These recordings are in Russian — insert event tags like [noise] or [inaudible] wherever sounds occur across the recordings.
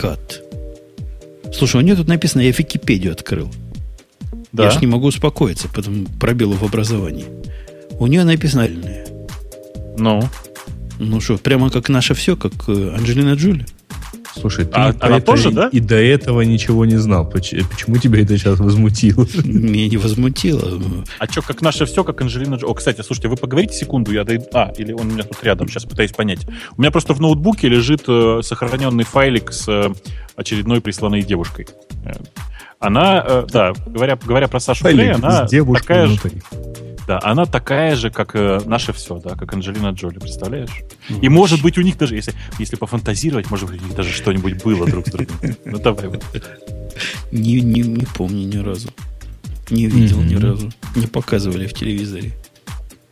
Кат. Слушай, у нее тут написано, я Википедию открыл. Да. Я ж не могу успокоиться, потом пробелу в образовании. У нее написано Ну, Ну что, прямо как наше все, как э, Анджелина Джоли. Слушай, ты А про она это тоже, и- да? И до этого ничего не знал. Поч- Почему тебя это сейчас возмутило? Меня не возмутило. а что, как наше все, как Анджелина Джо- О, кстати, слушайте, вы поговорите секунду, я дойду... А, или он у меня тут рядом, сейчас пытаюсь понять. У меня просто в ноутбуке лежит э, сохраненный файлик с э, очередной присланной девушкой. Э, Она, э, да, говоря, говоря про Сашу Грей, Файлик она с девушкой такая же, внутри. Да, она такая же, как э, наше все, да, как Анджелина Джоли, представляешь? И может быть у них даже, если, если пофантазировать, может быть у них даже что-нибудь было друг с другом. Ну давай вот. Не, не, не помню ни разу. Не видел ни Мгм. разу. Не показывали в телевизоре.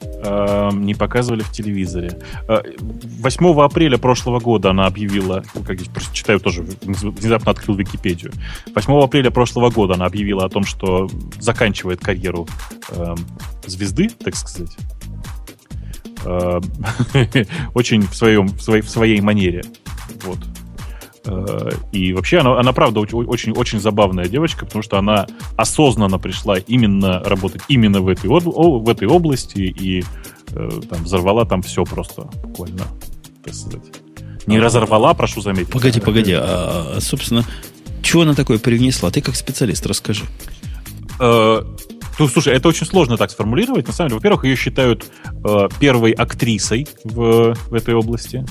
Э, не показывали в телевизоре. Э, 8 апреля прошлого года она объявила, ну, как просто читаю тоже, внезапно открыл Википедию. 8 апреля прошлого года она объявила о том, что заканчивает карьеру э, звезды, так сказать. Э, [laughs] Очень в, своем, в, своей, в своей манере. Вот. Э, И вообще она, она правда оч- очень, очень забавная девочка, потому что она осознанно пришла именно работать именно в этой, в этой области и э, там, взорвала там все просто буквально, так сказать. Не разорвала, прошу заметить. Погоди, погоди. А, а, собственно, чего она такое привнесла? Ты как специалист расскажи. Э, ну, слушай, это очень сложно так сформулировать. На самом деле, во-первых, ее считают э, первой актрисой в, в этой области.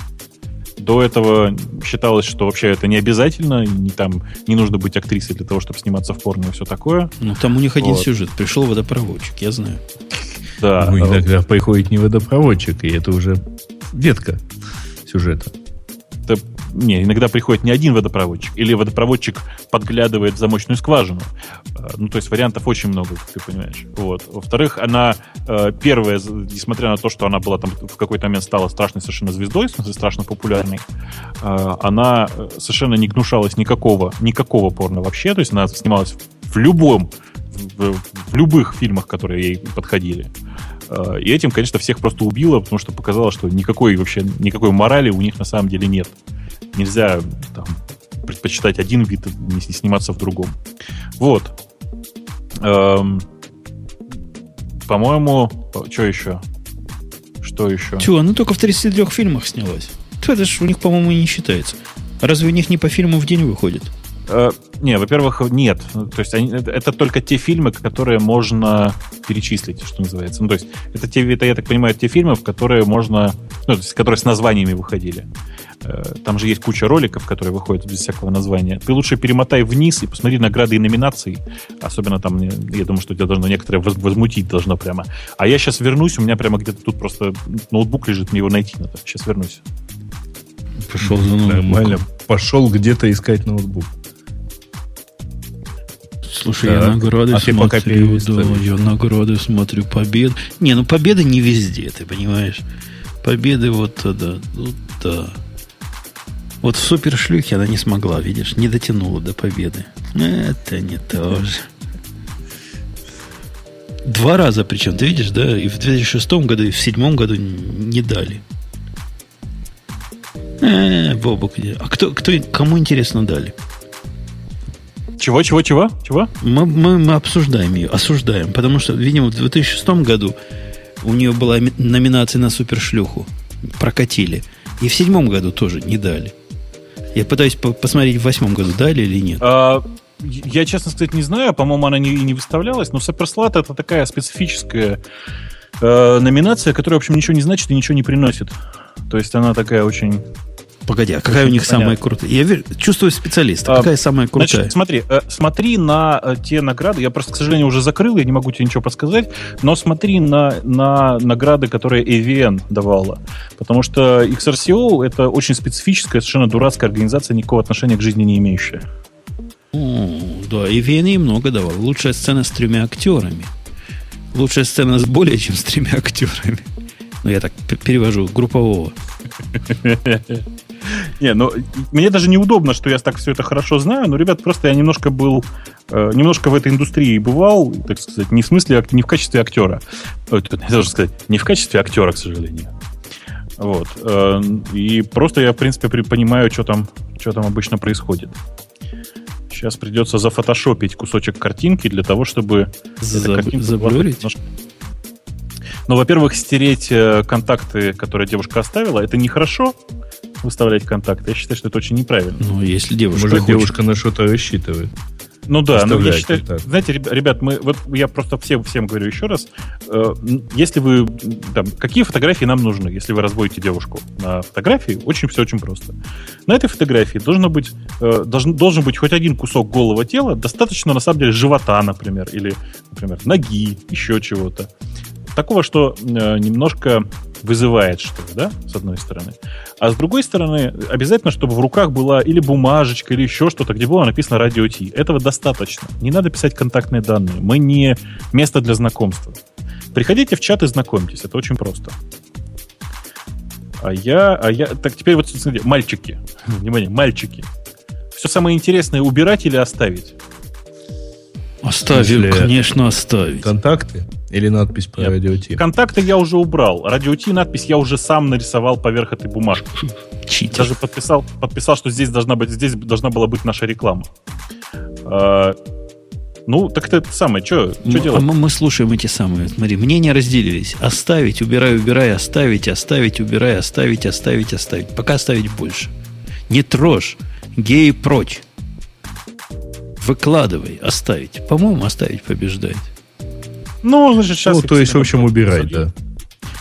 До этого считалось, что вообще это не обязательно, не, там, не нужно быть актрисой для того, чтобы сниматься в порно и все такое. Ну, там у них один Вот. сюжет. Пришел водопроводчик, я знаю. Да, Ну, иногда приходит не водопроводчик, и это уже ветка сюжета. Не, иногда приходит не один водопроводчик, или водопроводчик подглядывает в замочную скважину. Э, Ну, то есть вариантов очень много, как ты понимаешь. Вот. Во-вторых, она э, первая, несмотря на то, что она была там в какой-то момент стала страшной совершенно звездой, в смысле страшно популярной, э, она совершенно не гнушалась никакого, никакого порно вообще, то есть она снималась в любом, в, в любых фильмах, которые ей подходили. И этим, конечно, всех просто убило, потому что показало, что никакой вообще никакой морали у них на самом деле нет. Нельзя там, предпочитать один вид, и сниматься в другом. Вот. Эм, по-моему, что еще? Что еще? Чего, она только в 33 фильмах снялась. То это ж у них, по-моему, и не считается. Разве у них не по фильму в день выходит? Э, не, во-первых, нет. То есть они- это, это только те фильмы, которые можно перечислить, что называется. Ну, то есть это, те, это, я так понимаю, те фильмы, в которые можно, ну, то есть, которые с названиями выходили. Э, Там же есть куча роликов, которые выходят без всякого названия. Ты лучше перемотай вниз и посмотри награды и номинации. Особенно там, я думаю, что тебя должно некоторое воз- возмутить должно прямо. А я сейчас вернусь, у меня прямо где-то тут просто ноутбук лежит, мне его найти надо. Сейчас вернусь. Пошел за Нормально. Пошел где-то искать ноутбук. Слушай, Так. я награды А смотрю, да, я награды смотрю, побед. Не, ну победы не везде, ты понимаешь. Победы вот, да, ну, да. Вот в супершлюхе она не смогла, видишь, не дотянула до победы. Это не то же. Два раза причем, ты видишь, да, и в 2006 году, и в 2007 году не дали. Э, Бобок, где? а кто, кто, кому интересно дали? Чего, чего, чего? Чего? Мы, мы, мы обсуждаем ее, осуждаем, потому что, видимо, в 2006 году у нее была ми- номинация на супершлюху. Прокатили. И в седьмом году тоже не дали. Я пытаюсь по- посмотреть, в восьмом году дали или нет. А, я, честно сказать, не знаю. По-моему, она не, не выставлялась. Но Суперслат это такая специфическая э, номинация, которая, в общем, ничего не значит и ничего не приносит. То есть она такая очень... Погоди, а какая у них понятно. самая крутая? Я верю- чувствую специалиста. А, какая самая крутая? Значит, смотри, э, смотри на э, те награды. Я просто, к сожалению, уже закрыл, я не могу тебе ничего подсказать. Но смотри на, на награды, которые AVN давала. Потому что XRCO это очень специфическая, совершенно дурацкая организация, никакого отношения к жизни не имеющая. О, да, и Вене много давал. Лучшая сцена с тремя актерами. Лучшая сцена с более чем с тремя актерами. Ну, я так перевожу группового. [laughs] Не, ну мне даже неудобно, что я так все это хорошо знаю, но, ребят, просто я немножко был, э, немножко в этой индустрии бывал, так сказать, не в смысле, ак- не в качестве актера. Я должен сказать, не в качестве актера, к сожалению. Вот. Э, И просто я, в принципе, при- понимаю, что там, что там обычно происходит. Сейчас придется зафотошопить кусочек картинки для того, чтобы... была Заблюрить? немножко- Ну, во-первых, стереть э, контакты, которые девушка оставила, это нехорошо выставлять контакты. Я считаю, что это очень неправильно. Ну, если девушка Может, хочет. девушка на что-то рассчитывает. Ну да, но я считаю, так. знаете, ребя- ребят, мы вот я просто всем всем говорю еще раз, э, если вы там какие фотографии нам нужны, если вы разводите девушку на фотографии, очень все очень просто. На этой фотографии должно быть э, должен должен быть хоть один кусок голого тела, достаточно на самом деле живота, например, или, например, ноги, еще чего-то. Такого, что э, немножко вызывает, что ли, да, с одной стороны. А с другой стороны, обязательно, чтобы в руках была или бумажечка, или еще что-то, где было написано радио Ти. Этого достаточно. Не надо писать контактные данные. Мы не место для знакомства. Приходите в чат и знакомьтесь. Это очень просто. А я, а я, так теперь вот смотрите, мальчики, [laughs] внимание, мальчики. Все самое интересное убирать или оставить? Оставим, Или- конечно, оставить. Контакты или надпись про Нет. радио Ти? Контакты я уже убрал. Радио Ти надпись я уже сам нарисовал поверх этой бумажки. Читер. Даже подписал, подписал, что здесь должна быть, здесь должна была быть наша реклама. А, ну, так это самое, что а делать? мы, мы слушаем эти самые. Смотри, мнения разделились. Оставить, убирай, убирай, оставить, оставить, убирай, оставить, оставить, оставить. Пока оставить больше. Не трожь. Геи прочь. Выкладывай, оставить. По-моему, оставить побеждает. Ну, значит, сейчас... Ну, то есть, в общем, убирать, да.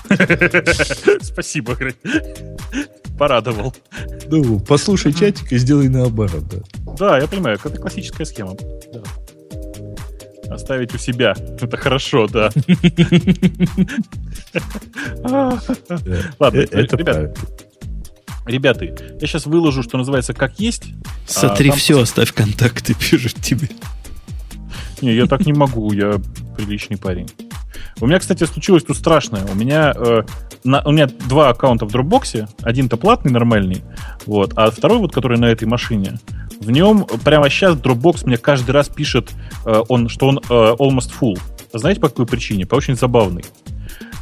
[laughs] Спасибо, Грей. Порадовал. Ну, послушай чатик и сделай наоборот, да. Да, я понимаю, это классическая схема. Да. Оставить у себя. Это хорошо, да. Ладно, Э, Это ребят, правильно. ребята, я сейчас выложу, что называется, как есть. Сотри там- все, оставь контакты, [laughs] пишут тебе. Не, я так не могу, я приличный парень. У меня, кстати, случилось тут страшное. У меня, э, на- у меня два аккаунта в Dropbox. Один-то платный, нормальный, вот, а второй, вот, который на этой машине, в нем прямо сейчас Dropbox мне каждый раз пишет, э, он, что он э, almost full. Знаете, по какой причине? По очень забавной.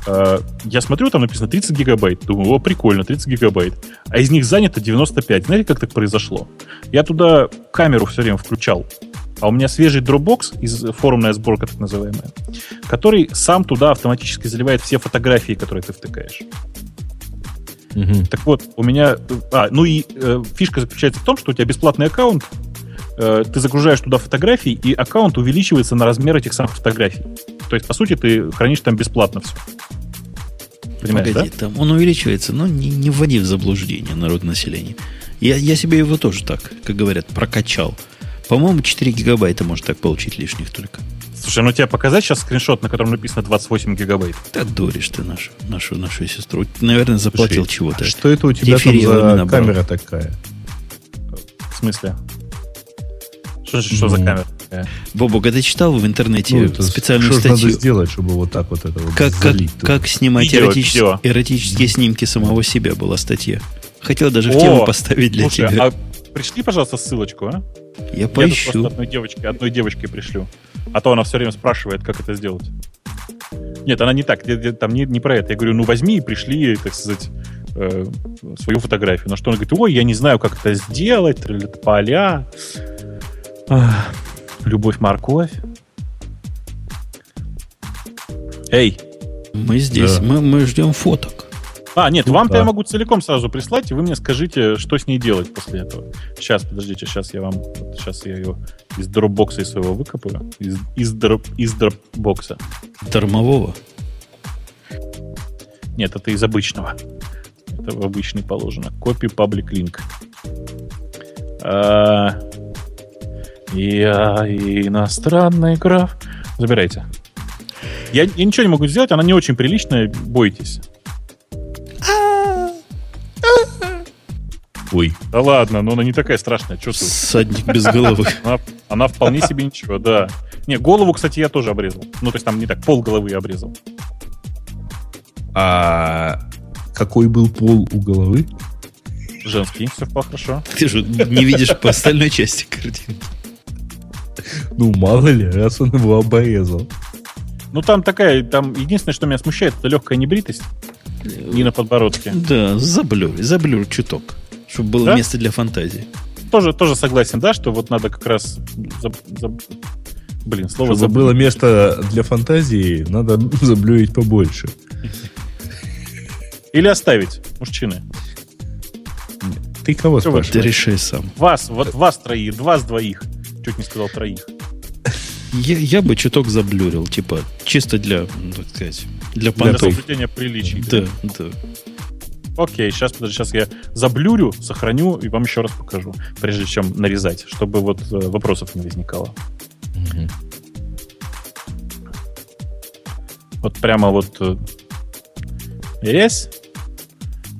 Э, я смотрю, там написано 30 гигабайт. Думаю, о, прикольно, 30 гигабайт. А из них занято 95. Знаете, как так произошло? Я туда камеру все время включал. А у меня свежий Dropbox, из форумная сборка так называемая, который сам туда автоматически заливает все фотографии, которые ты втыкаешь. Мгм. Так вот, у меня... А, ну и э, фишка заключается в том, что у тебя бесплатный аккаунт, э, ты загружаешь туда фотографии, и аккаунт увеличивается на размер этих самых фотографий. То есть, по сути, ты хранишь там бесплатно все. Понимаешь, Погоди, там он увеличивается, но не, не вводи в заблуждение народ населения. Я, я себе его тоже так, как говорят, прокачал. По-моему, 4 гигабайта может так получить лишних только. Слушай, ну тебе показать сейчас скриншот, на котором написано 28 гигабайт? Да дуришь ты нашу, нашу, нашу сестру. Наверное, заплатил Слушай, чего-то. Что это у тебя там за камера такая? В смысле? Что, что за Ну. камера? такая? Бобок, а ты читал в интернете Ну, это специальную что статью? надо сделать, чтобы вот так вот это вот Как, как, туда? как снимать Видео, эротичес- видео. эротические снимки самого себя была статья. Хотел даже в О, тему поставить для Слушай, тебя. а пришли, пожалуйста, ссылочку, а? Я Я поищу. просто одной девочке, одной девочке пришлю. А то она все время спрашивает, как это сделать. Нет, она не так. я- я- Там не, не про это. Я говорю, ну возьми и пришли, так сказать, э, свою фотографию. На что она говорит, ой, я не знаю, как это сделать, поля. Ах, Любовь, морковь. Эй, Мы здесь, Да. мы, мы ждем фоток. А, нет, вам-то я могу целиком сразу прислать, и вы мне скажите, что с ней делать после этого. Сейчас, подождите, сейчас я вам... Сейчас я ее из дропбокса из своего выкопаю. Из, из, дроп, из дропбокса. Дармового. Нет, это из обычного. Это в обычный положено. Copy public link. А, Я иностранный граф. Забирайте. Я, я ничего не могу сделать, она не очень приличная, бойтесь. Ой, Да ладно, но она не такая страшная, что ты? Садник без головы. [laughs] Она, она вполне себе ничего, да. Не, голову, кстати, я тоже обрезал. Ну, то есть там не так, пол головы я обрезал. а какой был пол у головы? Женский, все вполне хорошо. Ты же не видишь по остальной части картинки. Ну, мало ли, раз он его обрезал. Ну, там такая, там единственное, что меня смущает, это легкая небритость. Не на подбородке. Да, заблюр, заблюр чуток, чтобы было Да? место для фантазии. Тоже, тоже согласен, да, что вот надо как раз... заб- заб- Блин, слово Чтобы забыл. было место для фантазии, надо [laughs] заблюить побольше. Или оставить, мужчины. Ты кого Что вы- Ты спрашиваешь? решай сам. Вас, вот вас троих, два с двоих. Чуть не сказал троих. Я, я бы чуток заблюрил, типа, чисто для, ну, так сказать, для Для соблюдения приличий. Да, да. Окей, сейчас, подожди, сейчас я заблюрю, сохраню и вам еще раз покажу, прежде чем нарезать, чтобы вот э, вопросов не возникало. Мгм. Вот прямо вот э, резь.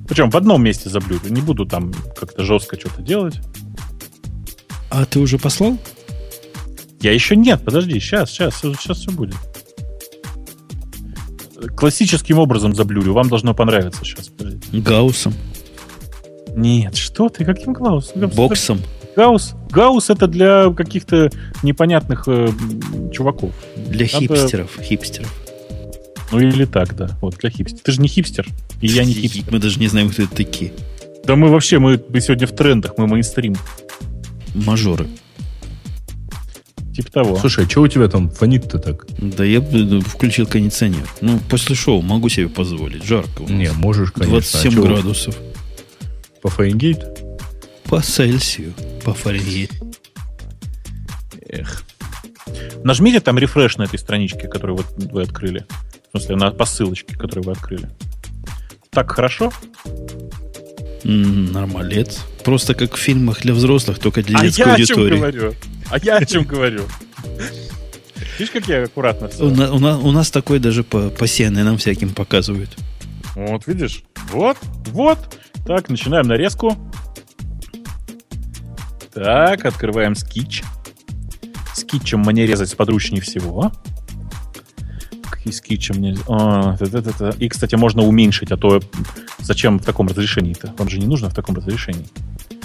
Причем в одном месте заблюрю. Не буду там как-то жестко что-то делать. А ты уже послал? Я еще нет, подожди, сейчас, сейчас, сейчас все будет. Классическим образом заблюрю. Вам должно понравиться сейчас. Гауссом, Нет, что ты, каким Гаусс? боксом. Гаусс, Гаусс это для каких-то непонятных э, чуваков. Для Надо- хипстеров. Хипстеров. Ну или так, да. Вот, для хипстера. Ты же не хипстер, и я не хипстер. Мы даже не знаем, кто это такие. Да мы вообще, мы, мы сегодня в трендах, мы мейнстрим. Мажоры. Типа того. Слушай, а что у тебя там фонит-то так? Да я ну, включил кондиционер. Ну, после шоу могу себе позволить. Жарко. у нас. Не, можешь, конечно. 27 а градусов. По Фаренгейту? По Цельсию. По Фаренгейту. Эх. Нажмите там рефреш на этой страничке, которую вот вы открыли. В смысле, на, по ссылочке, которую вы открыли. Так хорошо? М, Нормалец. Просто как в фильмах для взрослых, только для а детской я о чем аудитории. говорю? А я о чем говорю? Видишь, как я аккуратно все? У, на- у на- у нас такой даже по, по CNN всяким показывают. Вот, видишь? Вот, вот. Так, начинаем нарезку. Так, открываем скетч. Скетчем мне резать сподручнее всего. Какие скетчи мне... А. И, кстати, можно уменьшить, а то зачем в таком разрешении-то? Вам же не нужно в таком разрешении.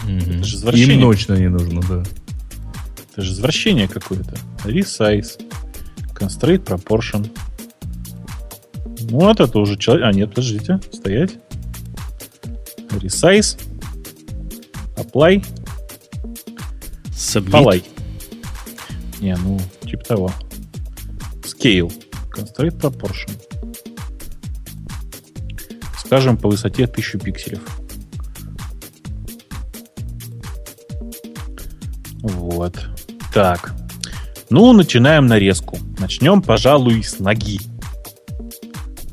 Мгм. же извращение. Им точно не нужно, да. Это же извращение какое-то. Resize. Constraint Proportion. Вот это уже человек... А, нет, подождите. Стоять. Resize. Apply. Submit. Полай. Не, ну, типа того. Scale. Constraint Proportion. Скажем, по высоте 1000 пикселев. Вот. Так. Ну, начинаем нарезку. Начнем, пожалуй, с ноги.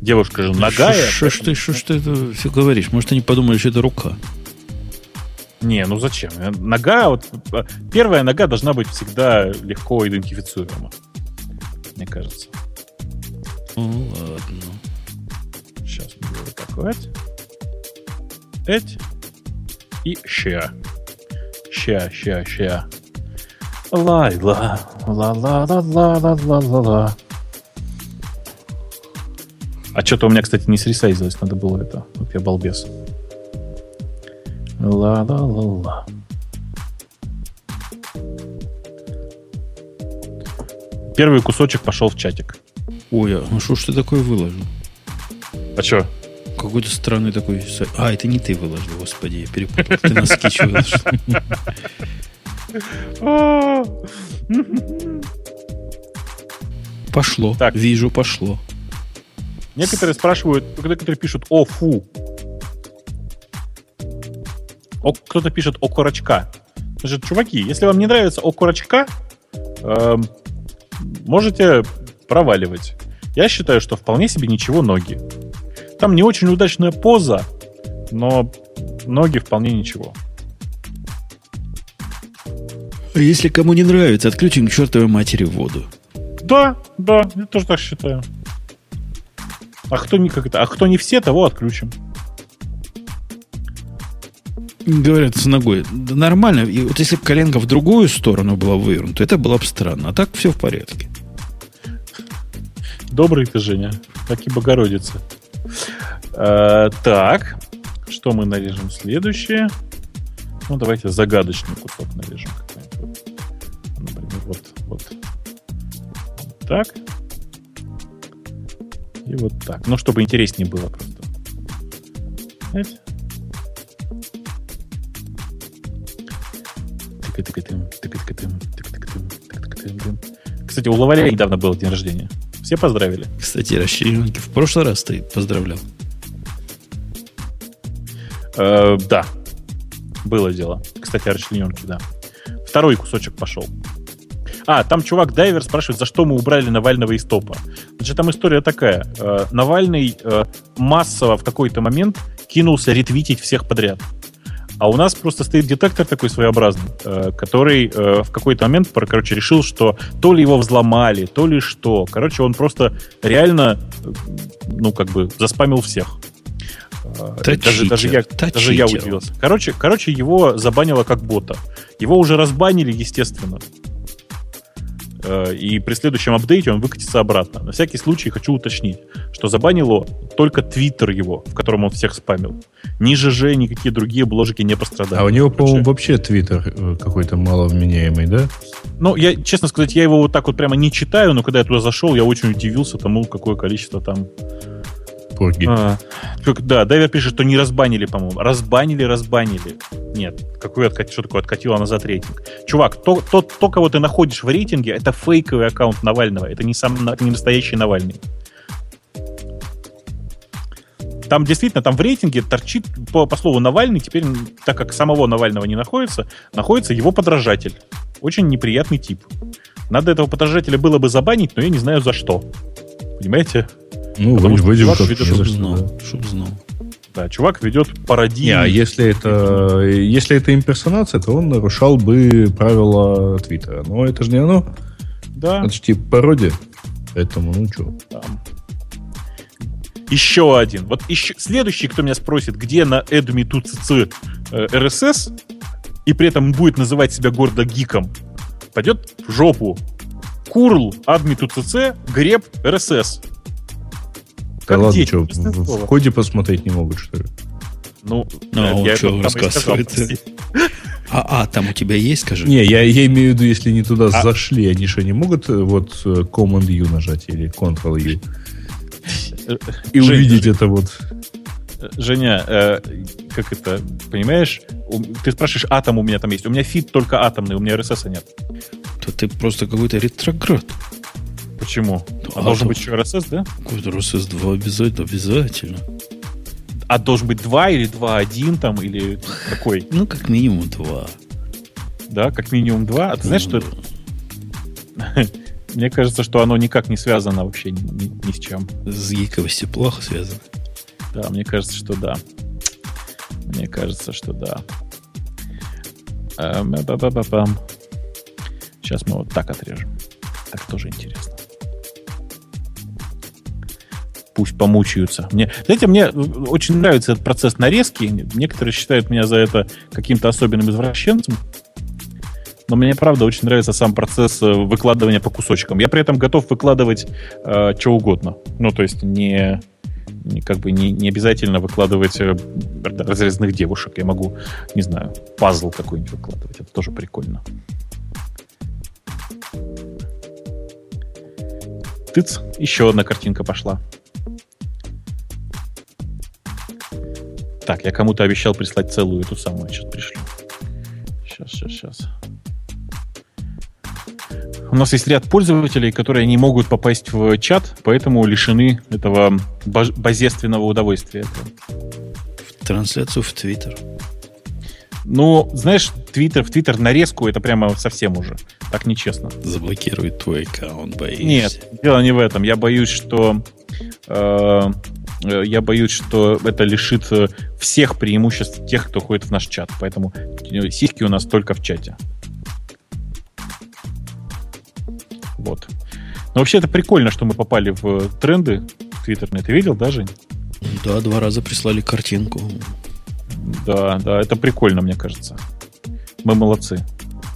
Девушка же ногая. Что ж ты, ж ты это все говоришь? Может, они подумали, что это рука. Не, ну зачем? Нога, вот э, первая нога должна быть всегда легко идентифицируема. Мне кажется. Ну, ладно. Сейчас так вот. Эть. И ща. Ща, ща, ща. Лай-ла. Ла-ла-ла-ла-ла-ла-ла-ла. А что-то у меня, кстати, не сресайзилось. Надо было это. Вот я балбес. Ла-ла-ла-ла. Первый кусочек пошел в чатик. Ой, а ну что ж ты такое выложил? А что? Какой-то странный такой сайт. А, это не ты выложил, господи, я перепутал. Ты скетч выложил. [laughs] [laughs] Пошло. Так. Вижу, пошло. Некоторые спрашивают, некоторые пишут «О, фу». О, кто-то пишет «О, курочка». Значит, чуваки, если вам не нравится «О, курочка», эм, можете проваливать. Я считаю, что вполне себе ничего ноги. Там не очень удачная поза, но ноги вполне ничего. А если кому не нравится, отключим к чертовой матери воду. Да, да, я тоже так считаю. А кто не как это? А кто не все, того отключим. Говорят, с ногой. Да нормально. И вот если бы коленка в другую сторону была вывернута, это было бы странно. А так все в порядке. Добрый ты, Женя. Как и Богородица. Э, так, что мы нарежем следующее? Ну, давайте загадочный кусок нарежем. Так. И вот так. Ну, чтобы интереснее было просто. Знаете? Кстати, у Лаваля недавно был день рождения. Все поздравили. Кстати, расчлененки. В прошлый раз ты поздравлял. Э, да. Было дело. Кстати, о расчлененке, да. Второй кусочек пошел. А, там чувак Дайвер спрашивает, за что мы убрали Навального из топа. Значит, там история такая. Э, Навальный э, массово в какой-то момент кинулся ретвитить всех подряд. А у нас просто стоит детектор такой своеобразный, э, который в какой-то момент, короче, решил, что то ли его взломали, то ли что. Короче, он просто реально, ну, как бы, заспамил всех. Та даже, даже, я, даже я удивился. Короче, короче, его забанило как бота. Его уже разбанили, естественно. Э, И при следующем апдейте он выкатится обратно. На всякий случай хочу уточнить, что забанило только Твиттер его, в котором он всех спамил. Ни ЖЖ, никакие другие бложики не пострадали. А у него, по-моему, вообще твиттер э, какой-то маловменяемый, да? Ну, я, честно сказать, я его вот так вот прямо не читаю, но когда я туда зашел, я очень удивился тому, какое количество там... Порги. А, да, Дайвер пишет, что не разбанили, по-моему. Разбанили, разбанили. Нет, какой откат, что такое откатило назад рейтинг? Чувак, то, то, то, кого ты находишь в рейтинге, это фейковый аккаунт Навального. Это не, сам, не настоящий Навальный. Там действительно, там в рейтинге торчит, по, по слову Навальный, теперь, так как самого Навального не находится, находится его подражатель. Очень неприятный тип. Надо этого подражателя было бы забанить, но я не знаю за что. Понимаете? Ну, потому вроде, что чувак ведет Чтоб что, знал. да. Чтоб знал. Да, чувак ведет пародию. Не, а если это, если это имперсонация, то он нарушал бы правила Твиттера. Но это же не оно. Да, Это же типа пародия. Поэтому, ну что. там. Еще один. Вот еще следующий, кто меня спросит, где на Эдми ТУЦЦ э, РСС, и при этом будет называть себя гордо гиком, пойдет в жопу. Курл, адми ТУЦЦ, греб, РСС. Да Как ладно, дети, что, в, в коде посмотреть не могут, что ли? Ну, Ну, а он я сказал, рассказывает? А, а, там у тебя есть, скажи? Не, я, я имею в виду, если не туда А- зашли, они что, не могут э, вот э, Command-U нажать или Ctrl-U и Жень, увидеть это вот? Женя, э, как это, понимаешь? У- Ты спрашиваешь, атом у меня там есть. У меня feed только атомный, у меня RSS нет. То ты просто какой-то ретроград. Почему? А А должен то- быть еще RSS, да? Какой-то RSS-2 обязательно, обязательно. А должен быть 2 или 2.1 там, или какой? Ну, как минимум два. Да, как минимум 2. А ты знаешь, что это? [laughs] Мне кажется, что оно никак не связано вообще ни, ни- ни с чем. С гиковостью плохо связано. Да, мне кажется, что да. Мне кажется, что да. Эм. Сейчас мы вот так отрежем. Так тоже интересно. Пусть помучаются. Мне, знаете, мне очень нравится этот процесс нарезки. Некоторые считают меня за это каким-то особенным извращенцем. Но мне, правда, очень нравится сам процесс э, выкладывания по кусочкам. Я при этом готов выкладывать э, что угодно. Ну, то есть не, не как бы не, не обязательно выкладывать э, разрезанных девушек. Я могу, не знаю, пазл какой-нибудь выкладывать. Это тоже прикольно. Тыц, еще одна картинка пошла. Так, я кому-то обещал прислать целую эту самую. Сейчас пришлю. Сейчас, сейчас, сейчас. У нас есть ряд пользователей, которые не могут попасть в чат, поэтому лишены этого бож- божественного удовольствия. В трансляцию в Твиттер. Ну, знаешь, Твиттер, в Твиттер нарезку это прямо совсем уже. Так нечестно. Заблокирует твой аккаунт, боишься. Нет, дело не в этом. Я боюсь, что э, э, я боюсь, что это лишит э, всех преимуществ тех, кто ходит в наш чат. Поэтому э, сиськи у нас только в чате. Вот. Но вообще это прикольно, что мы попали в тренды твиттерные. Ты видел, да, Жень? Да, два раза прислали картинку. Да, да, это прикольно, мне кажется. Мы молодцы.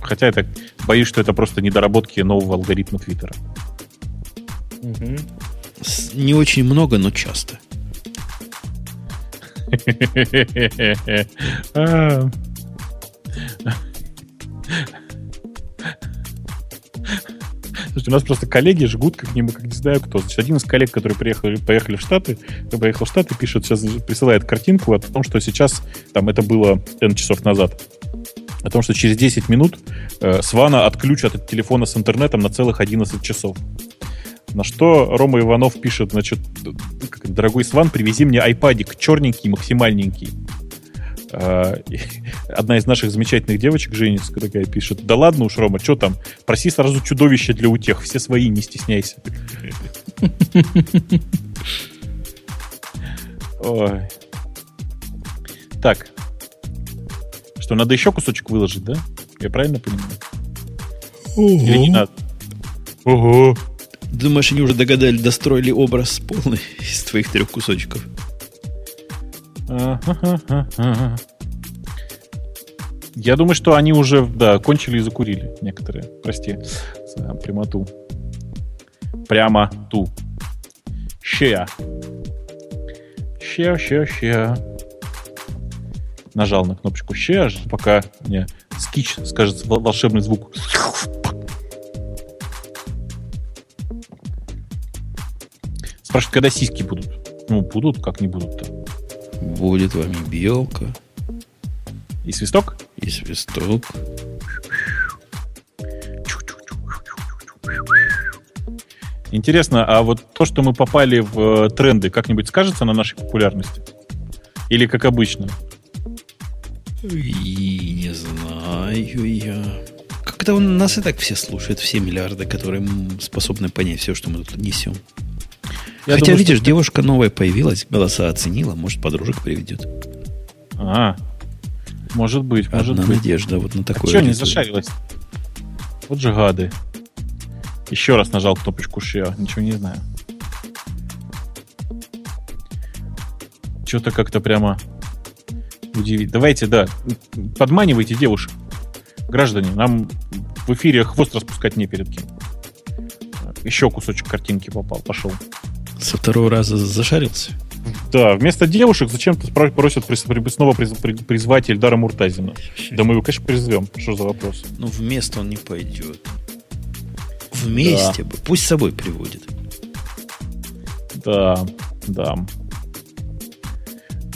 Хотя я так боюсь, что это просто недоработки нового алгоритма Твиттера. С- Не очень много, но часто. [laughs] Слушайте, у нас просто коллеги жгут, как не, как не знаю кто. Значит, один из коллег, которые приехали, поехали в Штаты, поехал в Штаты, пишет, сейчас присылает картинку о том, что сейчас, там это было N часов назад, о том, что через 10 минут э, Свана отключат от телефона с интернетом на целых 11 часов. На что Рома Иванов пишет, значит, дорогой Сван, привези мне айпадик черненький, максимальненький. [laughs] А, одна из наших замечательных девочек, Женя, такая пишет, да ладно уж, Рома, что там, проси сразу чудовище для утех, все свои, не стесняйся. [laughs] Ой. Так. Что, надо еще кусочек выложить, да? Я правильно понимаю? Или не надо? Ого. Думаешь, они уже догадались, достроили образ полный [laughs] из твоих трех кусочков? Я думаю, что они уже, да, кончили и закурили некоторые. Прости за прямоту. Прямо ту. Ща. Ща, ща, ща. Нажал на кнопочку ща, пока мне скич скажет волшебный звук. Спрашивают, когда сиськи будут. Ну, будут, как не будут-то. Будет вами белка. И свисток? И свисток. Интересно, а вот то, что мы попали в тренды, как-нибудь скажется на нашей популярности? Или как обычно? И не знаю я. Как-то он, нас и так все слушают, все миллиарды, которые способны понять все, что мы тут несем. Я Хотя, думаю, видишь, что... девушка новая появилась, голоса оценила, может, подружек приведет. А, может быть, Одна может быть. надежда вот на такое. А что не зашарилась? Вот же гады. Еще раз нажал кнопочку share, ничего не знаю. Что-то как-то прямо удивить. Давайте, да, подманивайте девушек. Граждане, нам в эфире хвост распускать не перед кем. Еще кусочек картинки попал, пошел. Со второго раза зашарился? Да, вместо девушек зачем-то просят снова призвать Эльдара Муртазина. Да мы его, конечно, призовем. Что за вопрос? Ну, вместо он не пойдет. Вместе да. бы. Пусть с собой приводит. Да, да.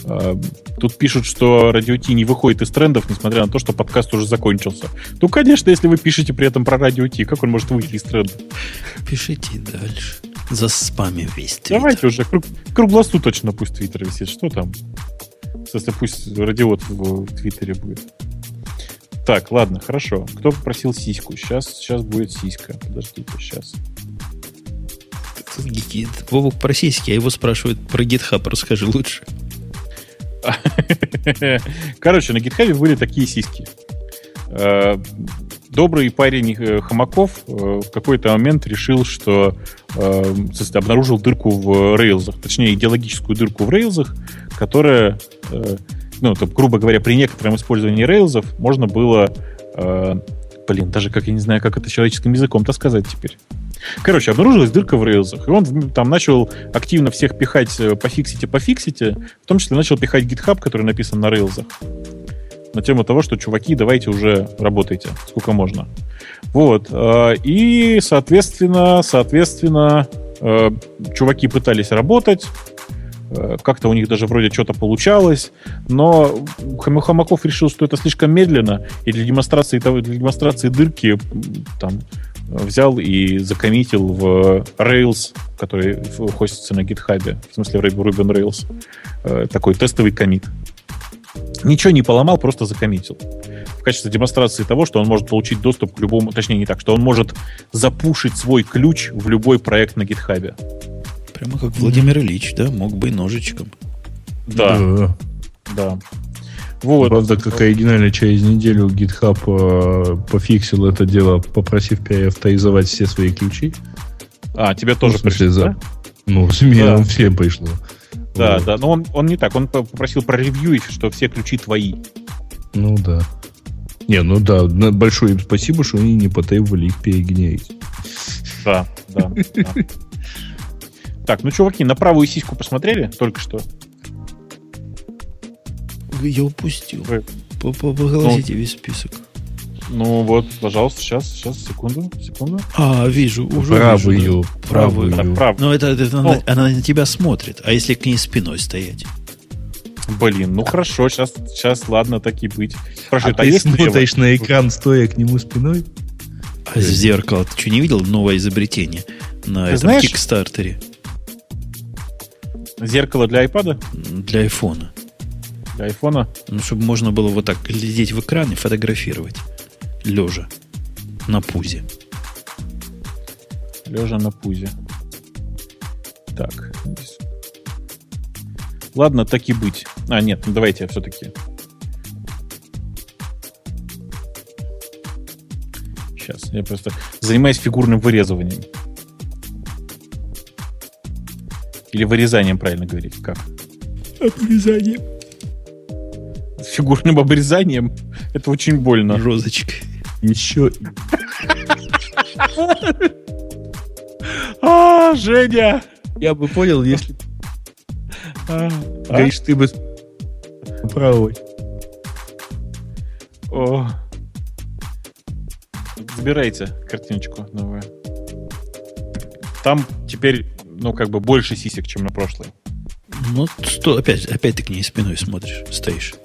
А, тут пишут, что Радио Ти не выходит из трендов, несмотря на то, что подкаст уже закончился. Ну, конечно, если вы пишете при этом про Радио Ти, как он может выйти из трендов? Пишите дальше. За спами весь твиттер. Давайте уже круг, круглосуточно пусть твиттер висит. Что там? Если пусть радиот в твиттере будет. Так, ладно, хорошо. Кто попросил сиську? Сейчас, сейчас будет сиська. Подождите, сейчас. Вовок про сиськи, а его спрашивают про GitHub. Расскажи лучше. [laughs] Короче, на GitHub были такие сиськи. Добрый парень э, Хомаков э, в какой-то момент решил, что э, обнаружил дырку в рейлзах, точнее идеологическую дырку в рейлзах, которая, ну, то, грубо говоря, при некотором использовании рейлзов можно было, блин, даже как я не знаю, как это человеческим языком-то сказать теперь. Короче, обнаружилась дырка в рейлзах, и он там начал активно всех пихать пофиксите, пофиксите, в том числе начал пихать GitHub, который написан на рейлзах на тему того, что, чуваки, давайте уже работайте, сколько можно. Вот. Э, и, соответственно, соответственно, э, чуваки пытались работать, э, как-то у них даже вроде что-то получалось, но Хомаков решил, что это слишком медленно, и для демонстрации, для демонстрации дырки там, взял и закоммитил в Rails, который хостится на GitHub, в смысле Ruby on Rails, такой тестовый комит. Ничего не поломал, просто закоммитил. В качестве демонстрации того, что он может получить доступ к любому, точнее не так, что он может запушить свой ключ в любой проект на гитхабе. Прямо как Владимир Ильич, да? Мог бы и ножичком. Да. Да. да. Вот. Правда, как оригинально через неделю GitHub э, пофиксил это дело, попросив переавторизовать все свои ключи. А, тебе тоже ну, пришло, за... да? Ну, мне да. всем пришло. Да, да, но он, он не так. Он попросил проревьюить, что все ключи твои. Ну да. Не, ну да, большое им спасибо, что они не потребовали их перегенерить. Да, да, да. Так, ну, чуваки, на правую сиську посмотрели только что? Я упустил. Вы... Ну, весь список. Ну вот, пожалуйста, сейчас, сейчас, секунду, секунду. А, вижу, уже Правую, вижу, да. правую. Да, прав. Но это, это Ну. она, она на тебя смотрит. А если к ней спиной стоять? Блин, ну хорошо, сейчас, сейчас, ладно, так и быть. Хорошо, А ты смотришь на экран, стоя к нему спиной? А зеркало, ты что, не видел новое изобретение на Ты этом знаешь- кикстартере Зеркало для айпада, для айфона? для айфона. Ну, чтобы можно было вот так глядеть в экран и фотографировать. Лежа. На пузе. Лежа на пузе. Так. Ладно, так и быть. А, нет, ну давайте я все-таки. Сейчас, я просто занимаюсь фигурным вырезыванием. Или вырезанием, правильно говорить. Как? Обрезание. С фигурным обрезанием? Это очень больно. Розочкой. Еще [laughs] А, Женя! я бы понял, если А, а? говоришь, ты бы правой. О. Забирайте картиночку новую. Там теперь, ну, как бы больше сисек, чем на прошлой. Ну, что, опять, опять ты к ней спиной смотришь, стоишь.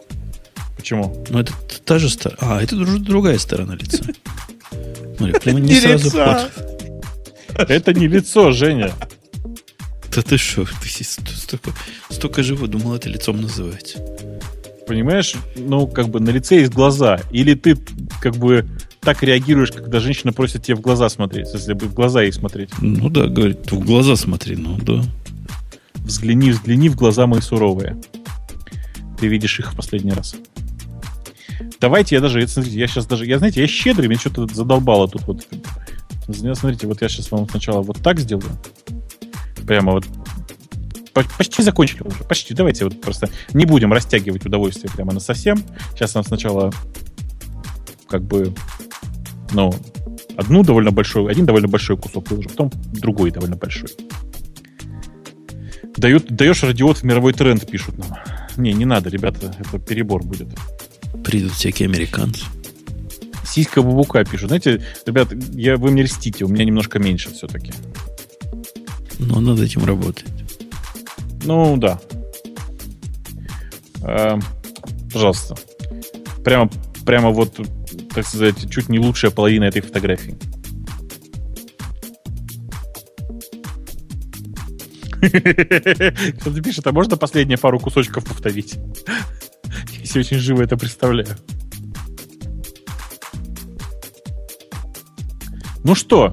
Почему? Ну, это та же сторона. А, это друж- другая сторона лица. Смотри, прямо не сразу Это не лицо, Женя. Да ты что? Ты столько, столько живу, думал, это лицом называется. Понимаешь, ну, как бы на лице есть глаза. Или ты, как бы, так реагируешь, когда женщина просит тебе в глаза смотреть, если бы в глаза ей смотреть. Ну да, говорит, в глаза смотри, ну да. Взгляни, взгляни в глаза мои суровые. Ты видишь их в последний раз. Давайте я даже, смотрите, я сейчас даже, я, знаете, я щедрый, меня что-то задолбало тут вот. Смотрите, вот я сейчас вам сначала вот так сделаю. Прямо вот. По- Почти закончили уже. Почти. Давайте вот просто не будем растягивать удовольствие прямо на совсем. Сейчас нам сначала как бы, ну, одну довольно большую, один довольно большой кусок выложу, потом другой довольно большой. Дают, даешь радиот в мировой тренд, пишут нам. Не, не надо, ребята, это перебор будет. Придут всякие американцы. Сиська бабука пишут. Знаете, ребят, я, вы мне льстите, у меня немножко меньше все-таки. Но над этим работает. Ну, да. А, пожалуйста. Прямо, прямо вот, так сказать, чуть не лучшая половина этой фотографии. [laughs] Кто-то пишет, а можно последние пару кусочков повторить? Я себе очень живо это представляю. Ну что,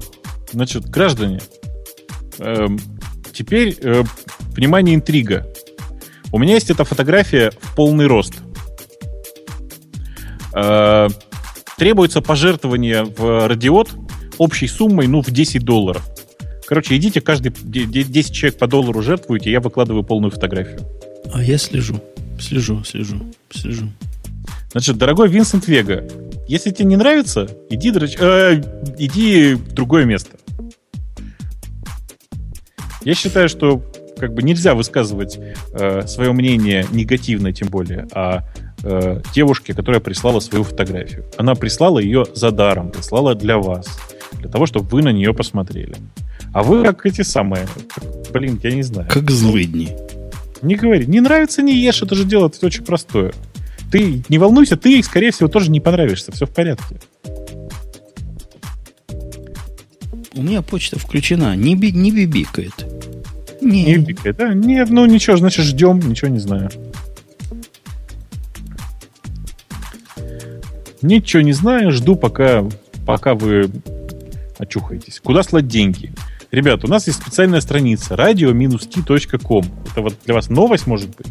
значит, граждане, эм, теперь, э, внимание, интрига. У меня есть эта фотография в полный рост. Э, требуется пожертвование в радиот общей суммой, ну, в 10 долларов. Короче, идите, каждый де- де- 10 человек по доллару жертвуете, я выкладываю полную фотографию. А я слежу. Слежу, слежу, слежу. Значит, дорогой Винсент Вега, если тебе не нравится, иди, драч- э, иди в другое место. Я считаю, что как бы нельзя высказывать э, свое мнение негативно, тем более, о э, девушке, которая прислала свою фотографию. Она прислала ее за даром, прислала для вас, для того, чтобы вы на нее посмотрели. А вы как эти самые, как, блин, я не знаю. Как злыдни. Не говори. Не нравится, не ешь. Это же дело это очень простое. Ты не волнуйся, ты, скорее всего, тоже не понравишься. Все в порядке. У меня почта включена. Не, би, не бибикает. Не, Не пикай, да? Нет, ну ничего, значит, ждем, ничего не знаю. Ничего не знаю, жду, пока, пока вы очухаетесь. Куда слать деньги? Ребят, у нас есть специальная страница radio-t.com. Это вот для вас новость может быть.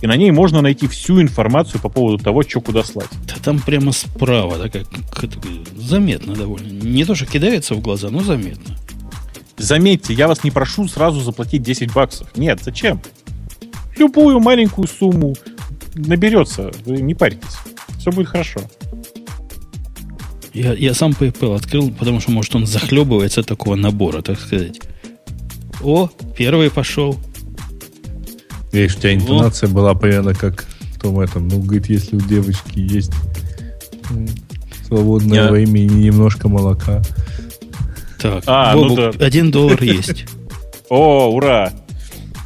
И на ней можно найти всю информацию по поводу того, что куда слать. Да там прямо справа, да, как, заметно довольно. Не то, что кидается в глаза, но заметно. Заметьте, я вас не прошу сразу заплатить 10 баксов. Нет, зачем? Любую маленькую сумму наберется. Вы не парьтесь. Все будет хорошо. Я, я сам PayPal открыл, потому что, может, он захлебывается от такого набора, так сказать. О, первый пошел. Видишь, у тебя интонация была примерно как в том этом. Ну, говорит, если у девочки есть Свободное Я- время и немножко молока. Так, А, ну Бобук, да. один доллар [laughs] есть. О, ура!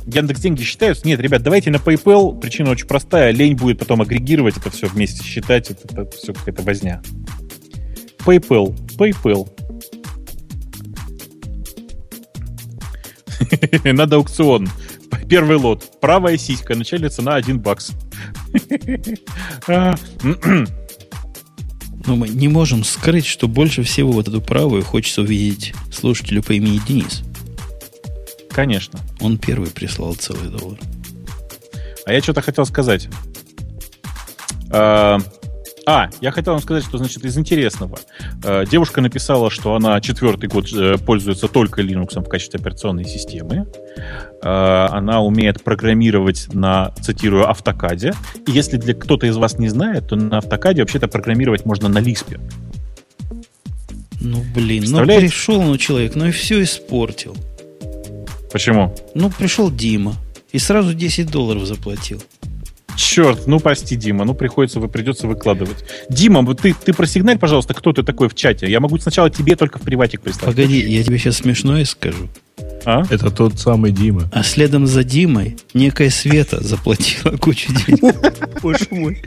Яндекс деньги считаются? Нет, ребят, давайте на PayPal. Причина очень простая. Лень будет потом агрегировать это все вместе, считать. Это, все какая-то возня. PayPal. PayPal. [laughs] Надо аукцион. Первый лот. Правая сиська. Начальная цена 1 бакс. [laughs] А, [clears throat] Но мы не можем скрыть, что больше всего вот эту правую хочется увидеть слушателю по имени Денис. Конечно. Он первый прислал целый доллар. А я что-то хотел сказать. А, я хотел вам сказать, что, значит, из интересного. Э, Девушка написала, что она четвертый год э, пользуется только Linux в качестве операционной системы. Э, Она умеет программировать на, цитирую, автокаде. И если для кто-то из вас не знает, то на автокаде вообще-то программировать можно на Лиспе. Ну, блин, ну пришел ну человек, ну и все испортил. Почему? Ну, пришел Дима и сразу 10 долларов заплатил. Черт, ну прости, Дима, ну приходится, вы придется выкладывать. Дима, вот ты, ты просигналь, пожалуйста, кто ты такой в чате. Я могу сначала тебе только в приватик прислать. Погоди, я тебе сейчас смешное скажу. А? Это тот самый Дима. А следом за Димой некая Света заплатила кучу денег. Боже мой.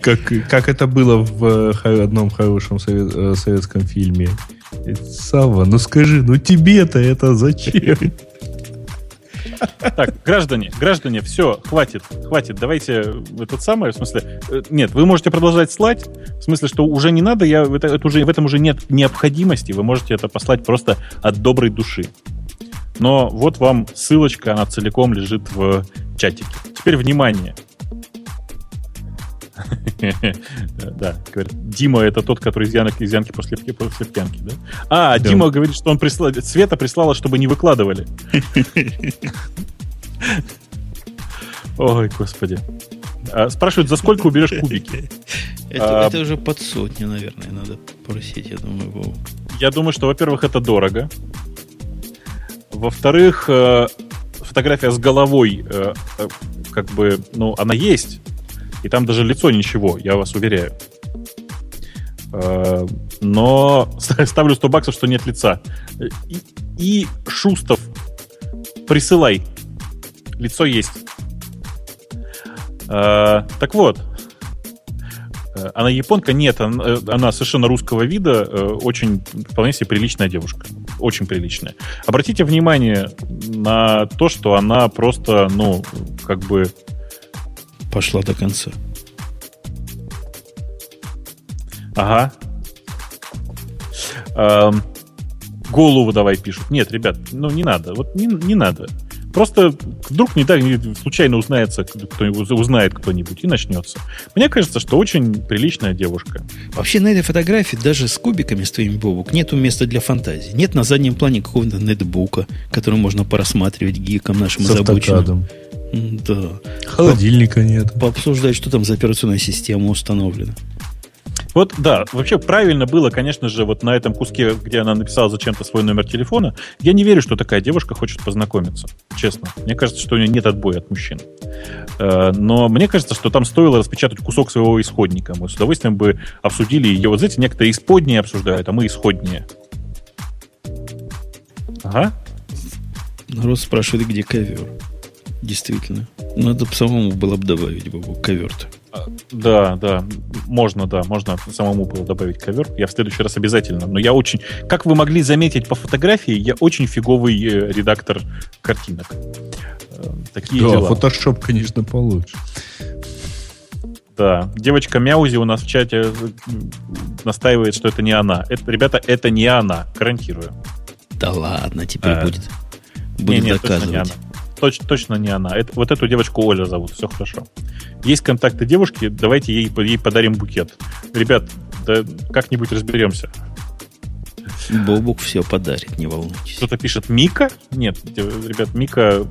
Как, как это было в э, одном хорошем сове- э, советском фильме. Сава, ну скажи, ну тебе-то это зачем? Так, граждане, граждане, все, хватит, хватит. Давайте этот самый, в смысле, э, нет, вы можете продолжать слать, в смысле, что уже не надо, я, это, это уже, в этом уже нет необходимости, вы можете это послать просто от доброй души. Но вот вам ссылочка, она целиком лежит в чатике. Теперь внимание. [laughs] Да, говорят, Дима это тот, который из Янок, из Янки после, после пьянки, да? А. Дима говорит, что он прислал, Света прислала, чтобы не выкладывали. [laughs] Ой, господи. А, спрашивают, за сколько уберешь кубики? [laughs] Это, А. это уже под сотню, наверное, надо просить, я думаю, Вову. Я думаю, что, во-первых, это дорого. Во-вторых, э, фотография с головой, э, э, как бы, ну, она есть. И там даже лицо ничего, я вас уверяю. Э, Но [laughs] ставлю 100 баксов, что нет лица. И, и Шустов, присылай. Лицо есть. Э, Так вот, Э, Она японка? Нет, она, она совершенно русского вида, очень вполне себе приличная девушка. Очень приличная. Обратите внимание на то, что она просто, ну, как бы... Пошла до конца. Ага. Эм, голову давай пишут. Нет, ребят, ну не надо. Вот не, не надо. Просто вдруг не так не- случайно узнается, кто узнает кто-нибудь и начнется. Мне кажется, что очень приличная девушка. Вообще на этой фотографии даже с кубиками с твоими бобук нету места для фантазии. Нет на заднем плане какого-то нетбука, который можно порассматривать гикам нашим С озабоченным. автокадом. Да. Холодильника нет. Пообсуждать, что там за операционная система установлена. Вот, да, вообще правильно было, конечно же, вот на этом куске, где она написала зачем-то свой номер телефона. Я не верю, что такая девушка хочет познакомиться, честно. Мне кажется, что у нее нет отбоя от мужчин. Э, Но мне кажется, что там стоило распечатать кусок своего исходника. Мы с удовольствием бы обсудили ее. Вот знаете, некоторые исподние обсуждают, а мы исходние. Ага. Народ спрашивает, где ковер. Действительно. Надо бы самому было бы добавить бобук ковер-то. Да, да, можно, да, можно самому было добавить ковер. Я в следующий раз обязательно. Но я очень, как вы могли заметить по фотографии, я очень фиговый э, редактор картинок. Э, Такие Да, дела. фотошоп, конечно, получше. Да, девочка Мяузи у нас в чате э, настаивает, что это не она. Это, ребята, это не она, гарантирую. Да ладно, теперь А. будет, Не, будет не, точно не доказывать. Точ- точно не она. Это, вот эту девочку Оля зовут, все хорошо. Есть контакты девушки, давайте ей, ей подарим букет. Ребят, да как-нибудь разберемся. Бобук все подарит, не волнуйтесь. Кто-то пишет Мика? Нет, ребят, Мика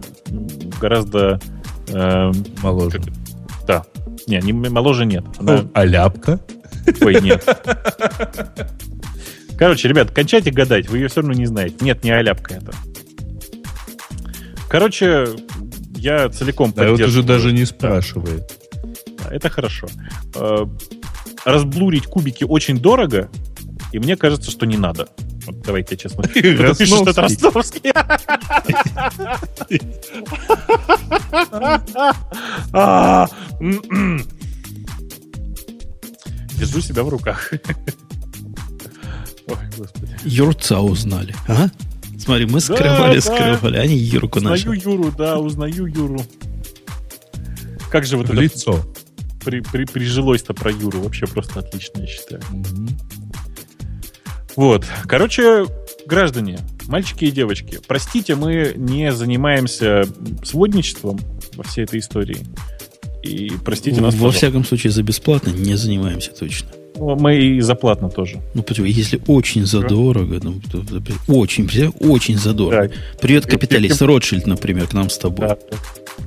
гораздо... э, Моложе. как- да. Не, не, моложе нет. Она- А ляпка? Ой, нет. Короче, ребят, кончайте гадать, вы ее все равно не знаете. Нет, не Аляпка это. Короче, я целиком Да, вот уже поддерживаю. даже не спрашивает. Да, это хорошо. Э, разблурить кубики очень дорого, и мне кажется, что не надо. Вот давайте я честно. [laughs] Пишет, что это Ростовский. А. Держу себя в руках. [laughs] Ой, господи. Юрца узнали, а? Смотри, мы скрывали, да, скрывали, да. они Юрку узнаю нашли. Узнаю Юру, да, узнаю Юру. Как же вот это... Лицо. При, при, прижилось-то про Юру. Вообще просто отлично, я считаю. Угу. Вот. Короче, граждане, мальчики и девочки, простите, мы не занимаемся сводничеством во всей этой истории. И простите нас. Во пожалуйста. всяком случае, за бесплатно не занимаемся точно. Мы и за платно тоже. Ну, почему? Если очень задорого, ну, то, очень, очень задорого. Да. Привет, капиталист. Кем... Ротшильд, например, к нам с тобой. Да.